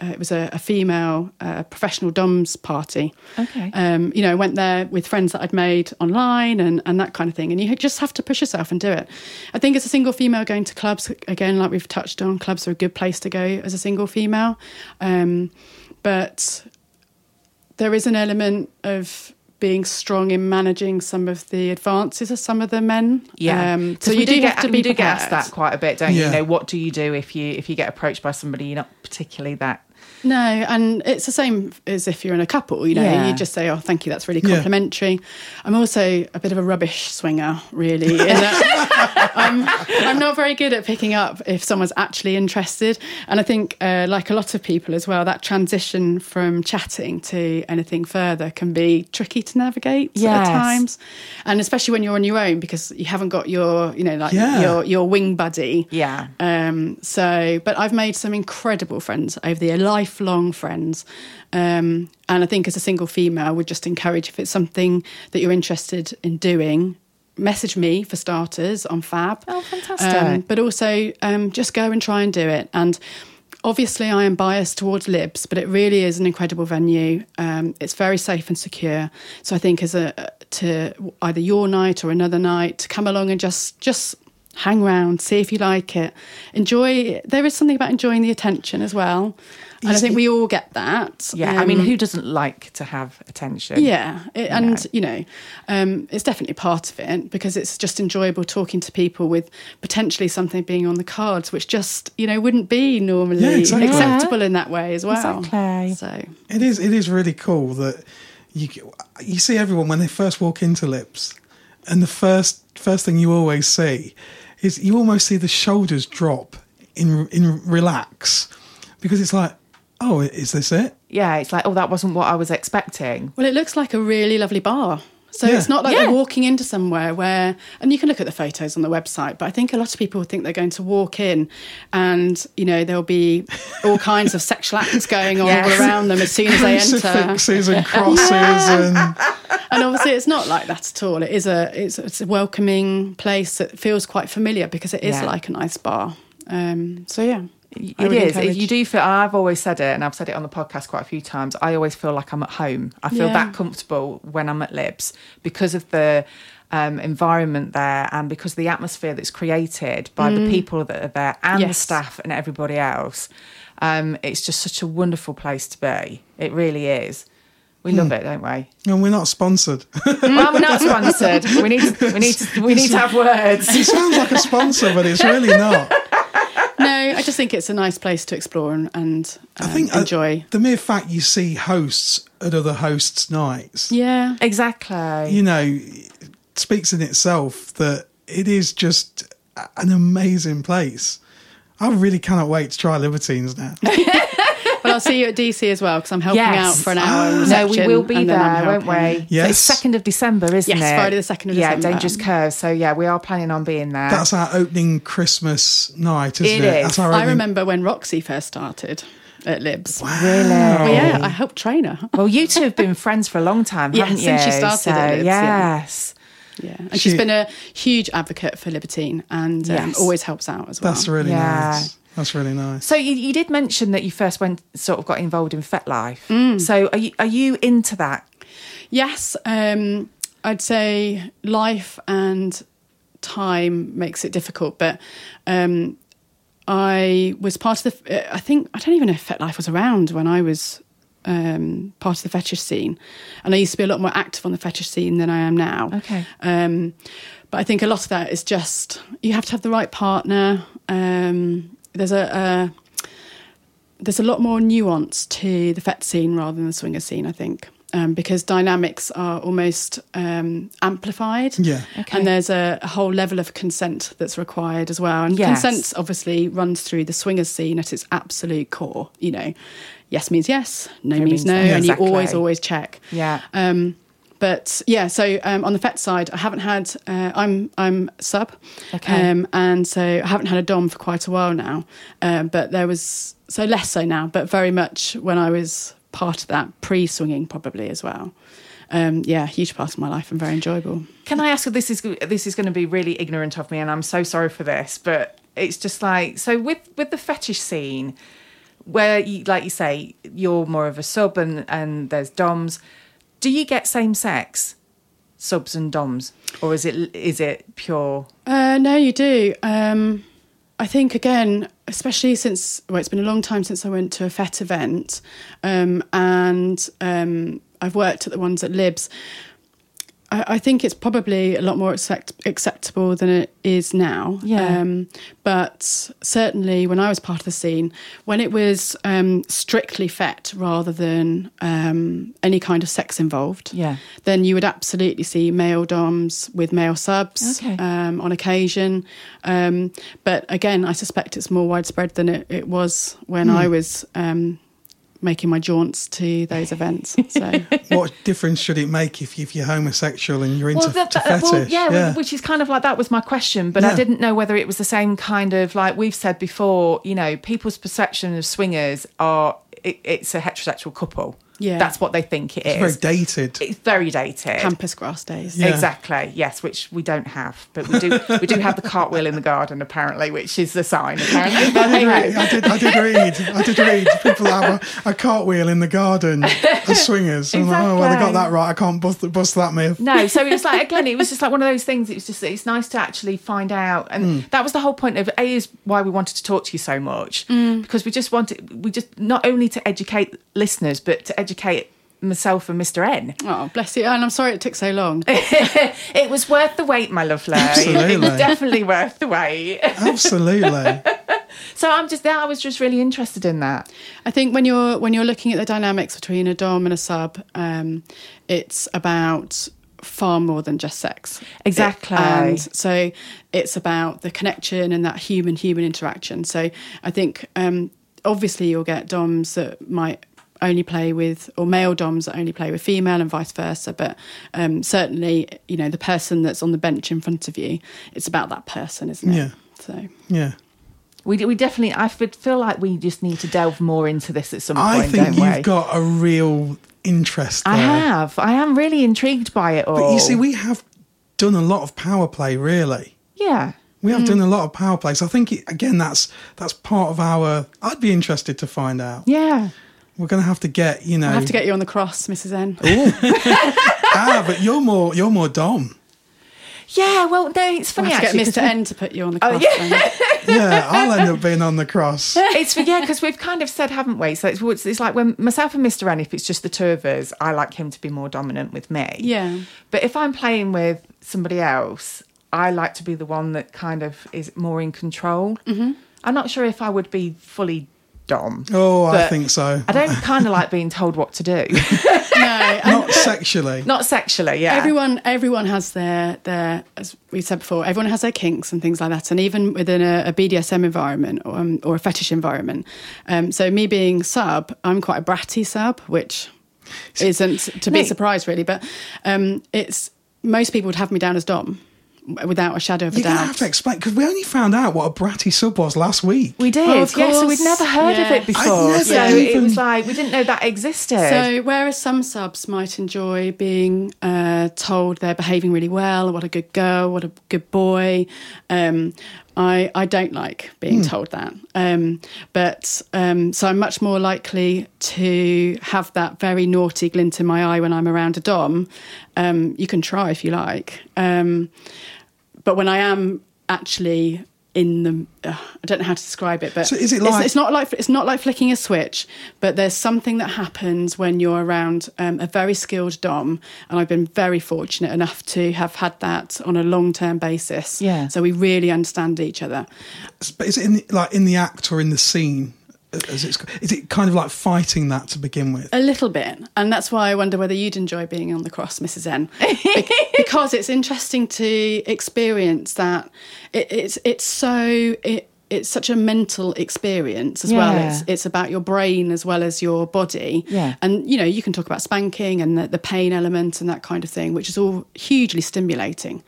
Uh, it was a, a female uh, professional DOMS party. Okay. Um, you know, I went there with friends that I'd made online and, and that kind of thing. And you just have to push yourself and do it. I think as a single female going to clubs, again, like we've touched on, clubs are a good place to go as a single female. Um, but there is an element of being strong in managing some of the advances of some of the men. Yeah. Um, so you do, get, to be you do get asked that quite a bit, don't you? You know, what do you do if you if you get approached by somebody you're not particularly that No, and it's the same as if you're in a couple. You know, Yeah. you just say, "Oh, thank you, that's really Yeah. complimentary." I'm also a bit of a rubbish swinger, really. In that I'm I'm not very good at picking up if someone's actually interested, and I think, uh, like a lot of people as well, that transition from chatting to anything further can be tricky to navigate Yes. at times, and especially when you're on your own because you haven't got your, you know, like Yeah. your your wing buddy. Yeah. Um, so, but I've made some incredible friends over the year, lifelong friends. Um, and I think as a single female, I would just encourage if it's something that you're interested in doing, message me for starters on Fab. Oh, fantastic. Um, but also um, just go and try and do it. And obviously, I am biased towards Libs, but it really is an incredible venue. Um, it's very safe and secure. So I think as a to either your night or another night to come along and just just hang around, see if you like it, enjoy. There is something about enjoying the attention as well, and I think we all get that. Yeah, I mean, Um, who doesn't like to have attention? yeah, it, and you know, um, it's definitely part of it because it's just enjoyable talking to people with potentially something being on the cards, which just you know wouldn't be normally Yeah, exactly. acceptable in that way as well. Exactly. So It is. It is really cool that you you see everyone when they first walk into Libs, and the first first thing you always see is you almost see the shoulders drop in in relax because it's like, oh, is this it? Yeah, it's like, oh, that wasn't what I was expecting. well, it looks like a really lovely bar. So Yeah. it's not like Yeah. they're walking into somewhere where, and you can look at the photos on the website, but I think a lot of people think they're going to walk in and, you know, there'll be all kinds of sexual acts going on Yes. all around them as soon as they enter. Crucifixes and crosses and and obviously it's not like that at all it is a it's, it's a welcoming place that feels quite familiar because it is Yeah. like a nice bar um so yeah I It would is. encourage- You do feel. I've always said it, and I've said it on the podcast quite a few times. I always feel like I'm at home. I feel Yeah. that comfortable when I'm at Libs because of the um, environment there, and because of the atmosphere that's created by the people that are there and the Mm. Staff and everybody else. Um, it's just such a wonderful place to be. It really is. We love it, don't we? and we're not sponsored. well, we're not sponsored. We need. To, we need. To, we need to have words. it sounds like a sponsor, but it's really not. no i just think it's a nice place to explore and, and um, I think uh, enjoy the mere fact you see hosts at other hosts' nights. yeah Exactly. you know, speaks in itself that it is just an amazing place. I really cannot wait to try Libertines now. well i'll see you at dc as well because i'm helping Yes. out for an hour in oh, No, we will be and then I'm there, won't we? Yes. So it's second of December, isn't it? Yes, it? Friday the 2nd of yeah, December. Yeah, Dangerous Curve. So yeah, we are planning on being there. That's our opening Christmas night, isn't It it? is. That's our i remember when roxy first started at libs Wow. really. But yeah i helped train her Well, you two have been friends for a long time, haven't you? since she started So, at Libs, yes. Yeah, and She- she's been a huge advocate for Libertine and um, Yes. always helps out as well. That's really Yeah. nice. That's really nice. So you, you did mention that you first went sort of got involved in FetLife. Mm. So are you are you into that? Yes, um, I'd say life and time makes it difficult, but um, I was part of the. I think I don't even know if FetLife was around when I was um, part of the fetish scene, and I used to be a lot more active on the fetish scene than I am now. Okay. Um, but I think a lot of that is just you have to have the right partner. Um, there's a, a there's a lot more nuance to the fet scene rather than the swinger scene. I think um, because dynamics are almost um, amplified. Yeah. Okay. And there's a, a whole level of consent that's required as well. And Yes. consent obviously runs through the swingers scene at its absolute core. You know, yes means yes, no, No means means no, no. and Exactly. you always always check. Yeah. Um, but yeah, so um, on the FET side, I haven't had. Uh, I'm I'm sub, Okay. um, and so I haven't had a dom for quite a while now. Um, but there was so less so now, but very much when I was part of that pre swinging probably as well. Um, yeah, huge part of my life and very enjoyable. Can I ask? This is this is going to be really ignorant of me, and I'm so sorry for this, but it's just like so with with the fetish scene, where you like you say you're more of a sub, and and there's doms. Do you get same sex subs and doms, or is it is it pure? Uh, no, you do. Um, I think again, especially since well, it's been a long time since I went to a FET event, um, and um, I've worked at the ones at Libs. I, I think it's probably a lot more accept, acceptable than it is now. Yeah. Um, but certainly, when I was part of the scene, when it was um, strictly FET rather than um, any kind of sex involved, Yeah. then you would absolutely see male doms with male subs Okay. um, on occasion. Um, but again, I suspect it's more widespread than it, it was when Hmm. I was um, making my jaunts to those events. So what difference should it make if, if you're homosexual and you're into that- that- fetish? well, yeah, which is kind of like that was my question, but I didn't know whether it was the same kind of like we've said before. You know, people's perception of swingers are it, it's a heterosexual couple. Yeah. that's what they think it it's very dated. It's very dated. pampas grass days. Yeah. Exactly. Yes, which we don't have, but we do. we do have the cartwheel in the garden, apparently, which is the sign. Apparently, I did, read. I did. I did read. I did read. People have a, a cartwheel in the garden as swingers. I'm like, oh well, they got that right. I can't bust, bust that myth. No, so it was like again, it was just like one of those things. It was just it's nice to actually find out, and hmm. that was the whole point of A is why we wanted to talk to you so much mm. because we just wanted we just not only to educate listeners but to educate myself and Mr N. Oh, bless you. And I'm sorry it took so long. It was worth the wait, my lovely. It Absolutely. was definitely worth the wait. Absolutely. So I'm just I was just really interested in that. I think when you're when you're looking at the dynamics between a dom and a sub, um, it's about far more than just sex. Exactly. and so it's about the connection and that human human interaction. So I think um, obviously you'll get doms that might only play with or male doms that only play with female and vice versa but um, certainly you know the person that's on the bench in front of you it's about that person isn't it Yeah. so Yeah. We we definitely I feel feel like we just need to delve more into this at some point. I think don't you've we? got a real interest there. I have. I am really intrigued by it all. But you see, we have done a lot of power play, really. yeah. We Mm. have done a lot of power play. So I think, it, again, that's that's part of our. I'd be interested to find out. Yeah. We're going to have to get, you know. I have to get you on the cross Mrs N ah, but you're more you're more dom. Yeah, well, no, it's I funny have to actually. get 'cause Mr N to put you on the cross. Oh, cross yeah. Yeah, I'll end up being on the cross. It's yeah, because we've kind of said, haven't we? So it's, it's it's like when myself and Mr. N, if it's just the two of us, I like him to be more dominant with me. Yeah. But if I'm playing with somebody else, I like to be the one that kind of is more in control. Mm-hmm. I'm not sure if I would be fully dom. Oh, I think so. I don't kind of like being told what to do. no Not sexually. not sexually, yeah. everyone everyone has their their as we said before everyone has their kinks and things like that and even within a, a bdsm environment or, um, or a fetish environment um, so me being sub i'm quite a bratty sub which isn't to be No. a really but um, it's most people would have me down as dom without a shadow of a You're going to doubt have to explain because we only found out what a bratty sub was last week. We did, Well, of yeah. So we'd never heard of it before. I'd never so it was like we didn't know that existed. So, whereas some subs might enjoy being uh, told they're behaving really well, what a good girl, what a good boy, um, I, I don't like being told that. Um, but um, so I'm much more likely to have that very naughty glint in my eye when I'm around a Dom. Um, you can try if you like. But when I am actually in the, uh, I don't know how to describe it, but So is it it's- like- it's, not like it's not like flicking a switch, but there's something that happens when you're around um, a very skilled dom, and I've been very fortunate enough to have had that on a long term basis. Yeah. So we really understand each other. But is it in the, like in the act or in the scene? As it's, is it kind of like fighting that to begin with? A little bit, and that's why I wonder whether you'd enjoy being on the cross, Mrs. N, Be- because it's interesting to experience that. It, it's it's so it, it's such a mental experience as well. It's it's about your brain as well as your body. Yeah. and you know you can talk about spanking and the, the pain element and that kind of thing, which is all hugely stimulating.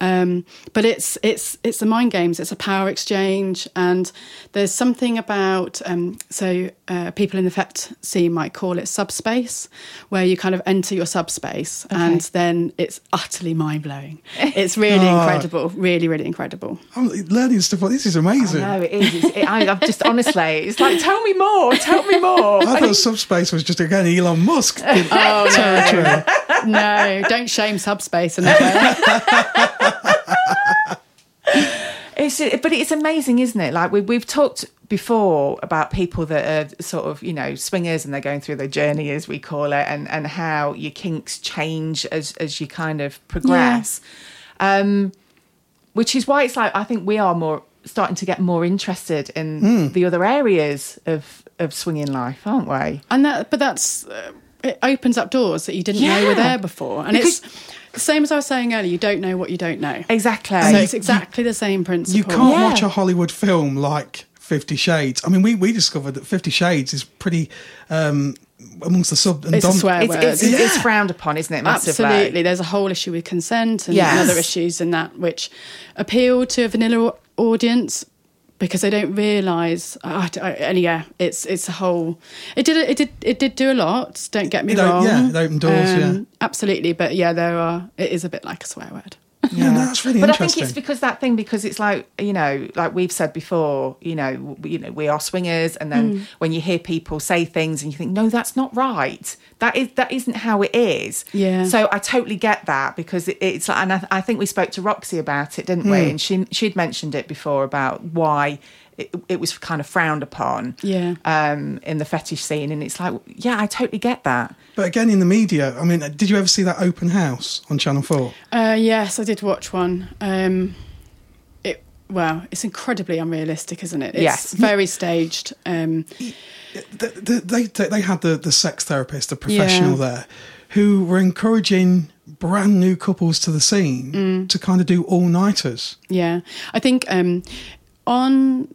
Um, but it's it's it's the mind games. It's a power exchange, and there's something about um, so uh, people in the FET scene might call it subspace, where you kind of enter your subspace, and then it's utterly mind blowing. It's really incredible, really really incredible. I'm learning stuff. This is amazing. no, it is. It's, it, I, I've just honestly, it's like, tell me more, tell me more. I thought subspace was just again Elon Musk Oh territory. no, don't shame subspace in that way. It's, but it's amazing, isn't it? Like we, we've talked before about people that are sort of, you know, swingers and they're going through their journey, as we call it, and, and how your kinks change as, as you kind of progress. Um, which is why it's like, I think we are more starting to get more interested in the other areas of, of swinging life, aren't we? And that, but that's uh, it opens up doors that you didn't know were there before, and Because- it's the same as I was saying earlier. You don't know what you don't know. Exactly. So you- it's exactly the same principle. You can't Yeah. watch a Hollywood film like Fifty Shades. I mean, we, we discovered that Fifty Shades is pretty um, amongst the sub and It's a dom- swear it's, word. it's, it's frowned upon, isn't it? Massively. Absolutely. There's a whole issue with consent and Yes. other issues in that which appeal to a vanilla audience because they don't realise. I, I, and yeah, it's it's a whole. It did it did it did do a lot. Don't get me It wrong. Um, yeah, it opened doors, yeah. absolutely. But yeah, there are. It is a bit like a swear word. Yeah, no, that's really interesting. but I think it's because that thing because it's like you know like we've said before you know w- you know we are swingers and then Mm. when you hear people say things and you think no that's not right that is that isn't how it is Yeah. so I totally get that because it, it's like and I, I think we spoke to Roxy about it didn't we and she she'd mentioned it before about why it, it was kind of frowned upon Yeah. um in the fetish scene and it's like yeah I totally get that but again, in the media, I mean, did you ever see that open house on Channel Four? Uh, yes, I did watch one. Um, it well, it's incredibly unrealistic, isn't it? It's Yes. very staged. Um, the, the, they they had the, the sex therapist, the professional Yeah. there, who were encouraging brand new couples to the scene Mm. to kind of do all nighters. Yeah, I think um, on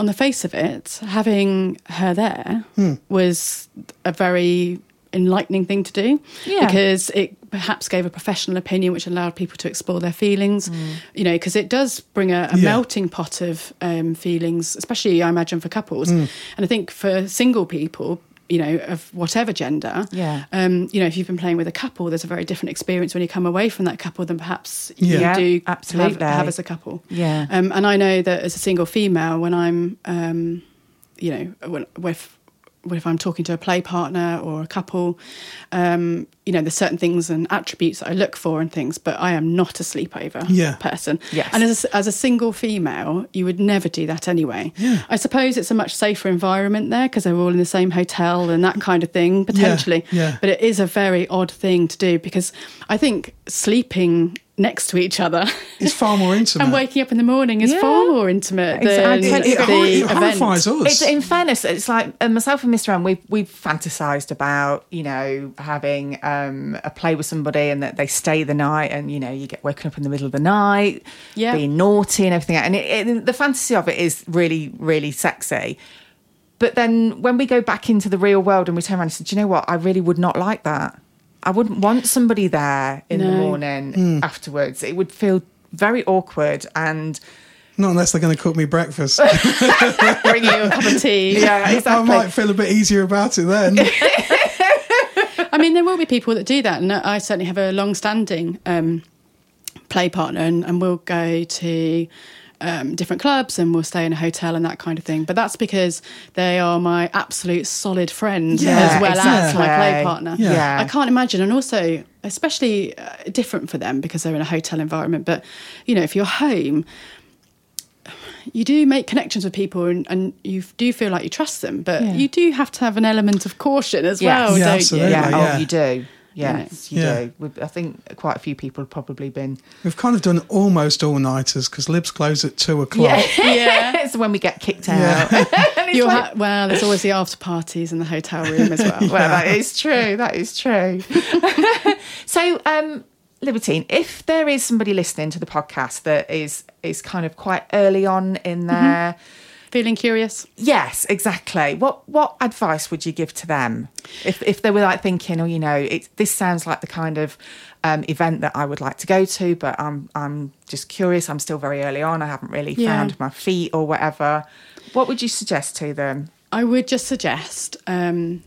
on the face of it, having her there hmm. was a very enlightening thing to do Yeah. because it perhaps gave a professional opinion which allowed people to explore their feelings. Hmm. You know because it does bring a, a Yeah. melting pot of um, feelings especially i imagine for couples. Hmm. And i think for single people you know of whatever gender Yeah. um, you know if you've been playing with a couple there's a very different experience when you come away from that couple than perhaps Yeah. you do absolutely. Have, have as a couple Yeah. um, and I know that as a single female, when I'm, um, you know, when with if I'm talking to a play partner or a couple, um, you know, there's certain things and attributes that I look for and things, but I am not a sleepover Yeah. person. Yes. And as a, as a single female, you would never do that anyway. Yeah. I suppose it's a much safer environment there because they're all in the same hotel and that kind of thing, potentially. yeah. But it is a very odd thing to do because I think sleeping next to each other is far more intimate. and waking up in the morning is Yeah. far more intimate than it, it, the hor- it event. horrifies us. It's, in fairness, it's like uh, myself and Mr. N. We've we've fantasised about you know having um, a play with somebody and that they stay the night and you know you get woken up in the middle of the night, Yeah. being naughty and everything. And it, it, the fantasy of it is really really sexy. But then when we go back into the real world and we turn around and say, Do you know what? I really would not like that. I wouldn't want somebody there in the morning Hmm. afterwards. It would feel very awkward and Not unless they're going to cook me breakfast. bring you a cup of tea. yeah, I might feel a bit easier about it then. I mean, there will be people that do that, and I certainly have a long-standing um, play partner, and, and we'll go to um, different clubs and we'll stay in a hotel and that kind of thing. But that's because they are my absolute solid friend Yeah, as well as my play exactly. partner. Yeah. I can't imagine, and also especially uh, different for them because they're in a hotel environment. But you know, if you're home. You do make connections with people and, and you do feel like you trust them, but Yeah. you do have to have an element of caution as Yes. well, Yeah, don't absolutely. you? yeah, yeah. oh, you do. Yes, you Yeah. do. We've, I think quite a few people have probably been. We've kind of done almost all nighters because Libs close at two o'clock. Yeah. it's when we get kicked out. Yeah. It's You'll like- ha- well, there's always the after parties in the hotel room as well. well, that is true. That is true. so, um, Libertine, if there is somebody listening to the podcast that is is kind of quite early on in their Feeling curious? yes, exactly. What what advice would you give to them if if they were like thinking, oh, you know, it this sounds like the kind of um, event that I would like to go to, but I'm I'm just curious. I'm still very early on. I haven't really Yeah. found my feet or whatever. What would you suggest to them? I would just suggest um,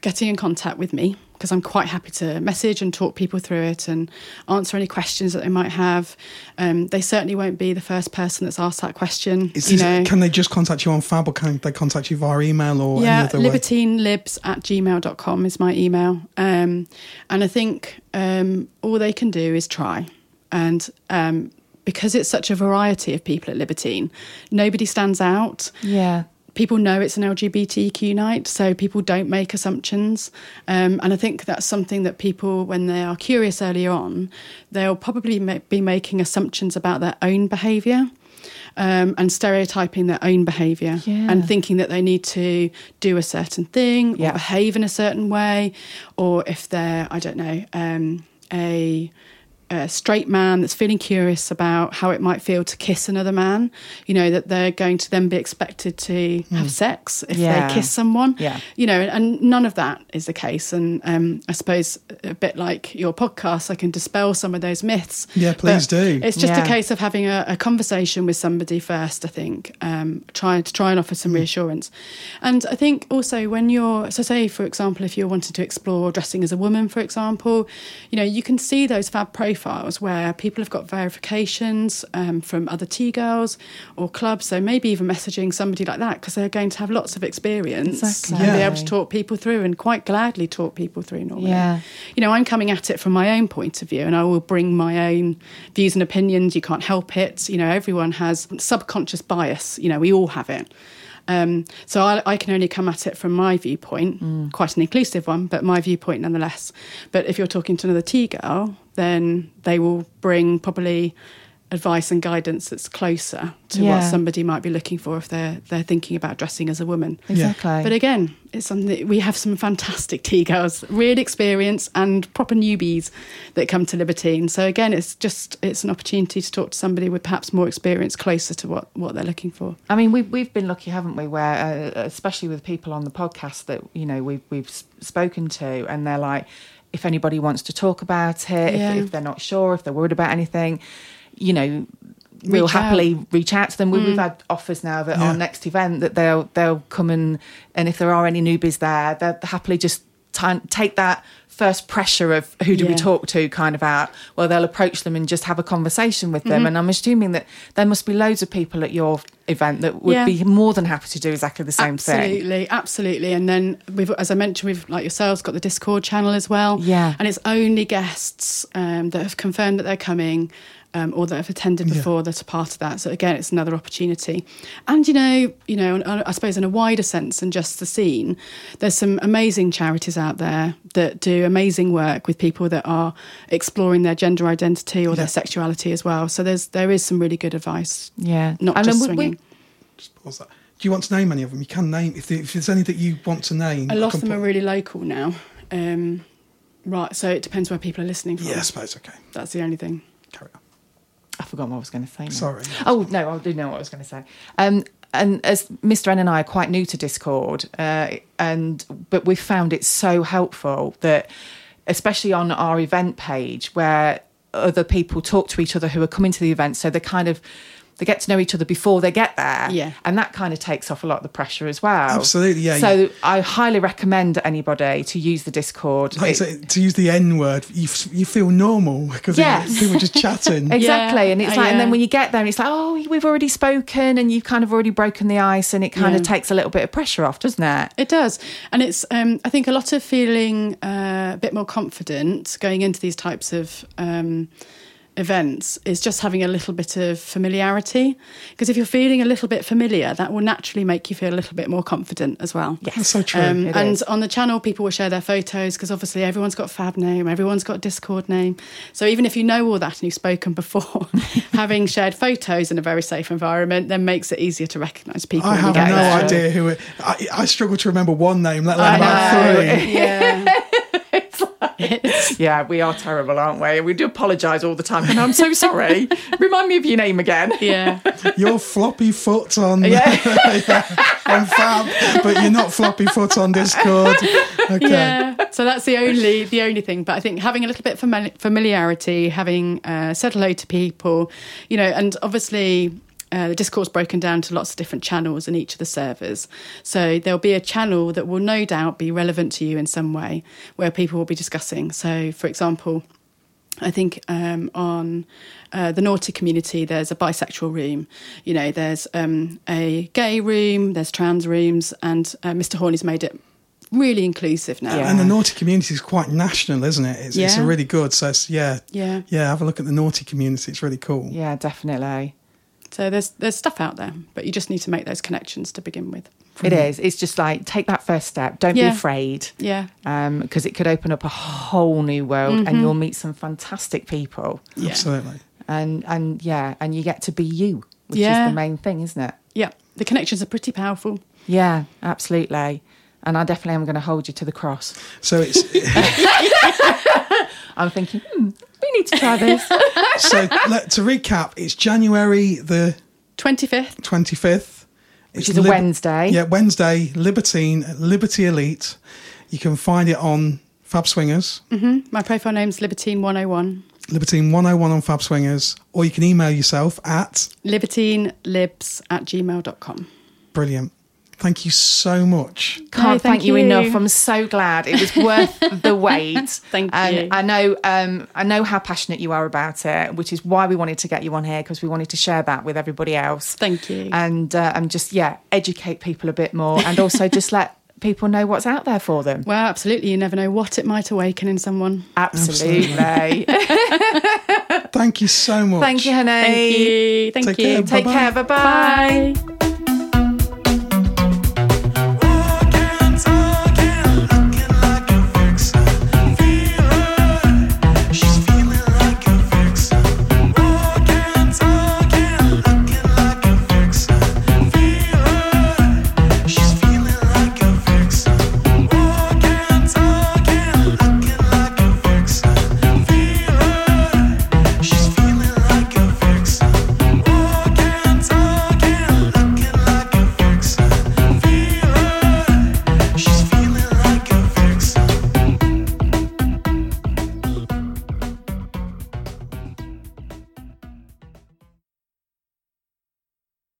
getting in contact with me because I'm quite happy to message and talk people through it and answer any questions that they might have. Um, they certainly won't be the first person that's asked that question. Is, you is- know. can they just contact you on Fab or can they contact you via email or any yeah, other way? libertinelibs at gmail.com is my email. Um, and I think um, all they can do is try. And um, because it's such a variety of people at Libertine, nobody stands out. Yeah. People know it's an LGBTQ night, so people don't make assumptions. Um, and I think that's something that people, when they are curious earlier on, they'll probably ma- be making assumptions about their own behaviour. Um, and stereotyping their own behaviour Yeah. and thinking that they need to do a certain thing Yeah. or behave in a certain way, or if they're, I don't know, um, a, a straight man that's feeling curious about how it might feel to kiss another man, you know, that they're going to then be expected to have sex if Yeah. they kiss someone, Yeah. you know, and none of that is the case. And um, I suppose a bit like your podcast, I can dispel some of those myths. Yeah, please do. It's just Yeah. a case of having a, a conversation with somebody first, I think, um, trying to try and offer Mm. some reassurance. And I think also when you're, so say, for example, if you're wanting to explore dressing as a woman, for example, you know, you can see those fab profiles where people have got verifications um, from other T girls or clubs. So maybe even messaging somebody like that because they're going to have lots of experience Exactly. and be able to talk people through and quite gladly talk people through normally. Yeah. You know, I'm coming at it from my own point of view and I will bring my own views and opinions. You can't help it. You know, everyone has subconscious bias. You know, we all have it. Um, so I, I can only come at it from my viewpoint, quite an inclusive one, but my viewpoint nonetheless. But if you're talking to another T girl, then they will bring probably advice and guidance that's closer to what somebody might be looking for if they're they're thinking about dressing as a woman. Exactly. But again, it's something we have some fantastic T girls, real experience and proper newbies that come to Libertine. So again, it's just it's an opportunity to talk to somebody with perhaps more experience closer to what what they're looking for. I mean, we've we've been lucky, haven't we? Where, uh, especially with people on the podcast that you know we've we've spoken to, and they're like, if anybody wants to talk about it, Yeah. if, if they're not sure, if they're worried about anything, you know, we'll out. happily reach out to them. We, We've mm. had offers now that Yeah. our next event that they'll they'll come and and if there are any newbies there, they'll happily just ti- take that first pressure of who do we talk to kind of out well they'll approach them and just have a conversation with Mm-hmm. them and i'm assuming that there must be loads of people at your event that would Yeah. be more than happy to do exactly the same thing absolutely, absolutely. And then we've, as I mentioned, we've like yourselves got the Discord channel as well. Yeah. and it's only guests um, that have confirmed that they're coming. Um, or that have attended before that are part of that. So again, it's another opportunity. And you know, you know, I suppose in a wider sense than just the scene, there's some amazing charities out there that do amazing work with people that are exploring their gender identity or Yeah. their sexuality as well. So there's there is some really good advice. yeah Not And just then we- swinging. Pause that. Do you want to name any of them? You can name if, if there's any that you want to name. A lot of them are really local now. Um, right, so it depends where people are listening from. Yeah, I suppose. Okay, That's the only thing. carry on. I forgot what I was going to say. now. Sorry. Oh no, I do know what I was going to say. Um, and as Mr. N and I are quite new to Discord, uh, and but we've found it so helpful that, especially on our event page, where other people talk to each other who are coming to the event, so they're kind of they get to know each other before they get there, Yeah. and that kind of takes off a lot of the pressure as well. Absolutely, yeah. So I highly recommend anybody to use the Discord. Like It- say, to use the N word, you f- you feel normal because Yes. people are just chatting. Exactly. Yeah, and it's uh, like, and then when you get there, and it's like, oh, we've already spoken and you've kind of already broken the ice, and it kind Yeah. of takes a little bit of pressure off, doesn't it? It does. And it's, um, I think, a lot of feeling uh, a bit more confident going into these types of um, events is just having a little bit of familiarity. Because if you're feeling a little bit familiar, that will naturally make you feel a little bit more confident as well. That's so true. Um, and is. on the channel, people will share their photos because obviously everyone's got a fab name, everyone's got a Discord name. So even if you know all that and you've spoken before, having shared photos in a very safe environment then makes it easier to recognise people. I have no idea who it. I, I struggle to remember one name, let alone about three. Yeah. It's- Yeah, we are terrible, aren't we? We do apologise all the time. And I'm so sorry. Remind me of your name again. yeah. You're floppy foot on Yeah. on Fab, but you're not floppy foot on Discord. Okay. Yeah. So that's the only the only thing. But I think having a little bit of familiarity, having uh, said hello to people, you know, and obviously. Uh, the Discord's broken down to lots of different channels in each of the servers. So there'll be a channel that will no doubt be relevant to you in some way where people will be discussing. So, for example, I think um, on uh, the naughty community, there's a bisexual room. You know, there's um, a gay room, there's trans rooms, and uh, Mr. Horney's made it really inclusive now. Yeah. And the naughty community is quite national, isn't it? It's, it's a really good. So it's, yeah, Yeah. yeah. Have a look at the naughty community. It's really cool. Yeah, definitely. So there's there's stuff out there, but you just need to make those connections to begin with. It is. It's just like take that first step. Don't be afraid. Yeah. Um, because it could open up a whole new world, and mm-hmm. you'll meet some fantastic people, Yeah. Absolutely. and and yeah, and you get to be you, which Yeah. is the main thing, isn't it? Yeah. The connections are pretty powerful. Yeah, absolutely. And I definitely am going to hold you to the cross. So it's I'm thinking, hmm, we need to try this. so let, to recap, it's January the 25th. twenty fifth, Which is a Wednesday. Yeah, Wednesday, Libertine, Liberty Elite. You can find it on Fab Swingers, My profile name's Libertine101. Libertine 101 on Fab Swingers, or you can email yourself at Libertinelibs at gmail.com. brilliant. Thank you so much. Can't No, thank, thank you. you. enough. I'm so glad it was worth the wait. Thank and you. I know, um, I know how passionate you are about it, which is why we wanted to get you on here because we wanted to share that with everybody else. Thank you. and uh, and just yeah, educate people a bit more, and also just let people know what's out there for them. Well, absolutely. You never know what it might awaken in someone. Absolutely. Thank you so much. Thank you, honey. Thank you. Thank Take you. care. Take Bye-bye. care. Bye bye. Bye.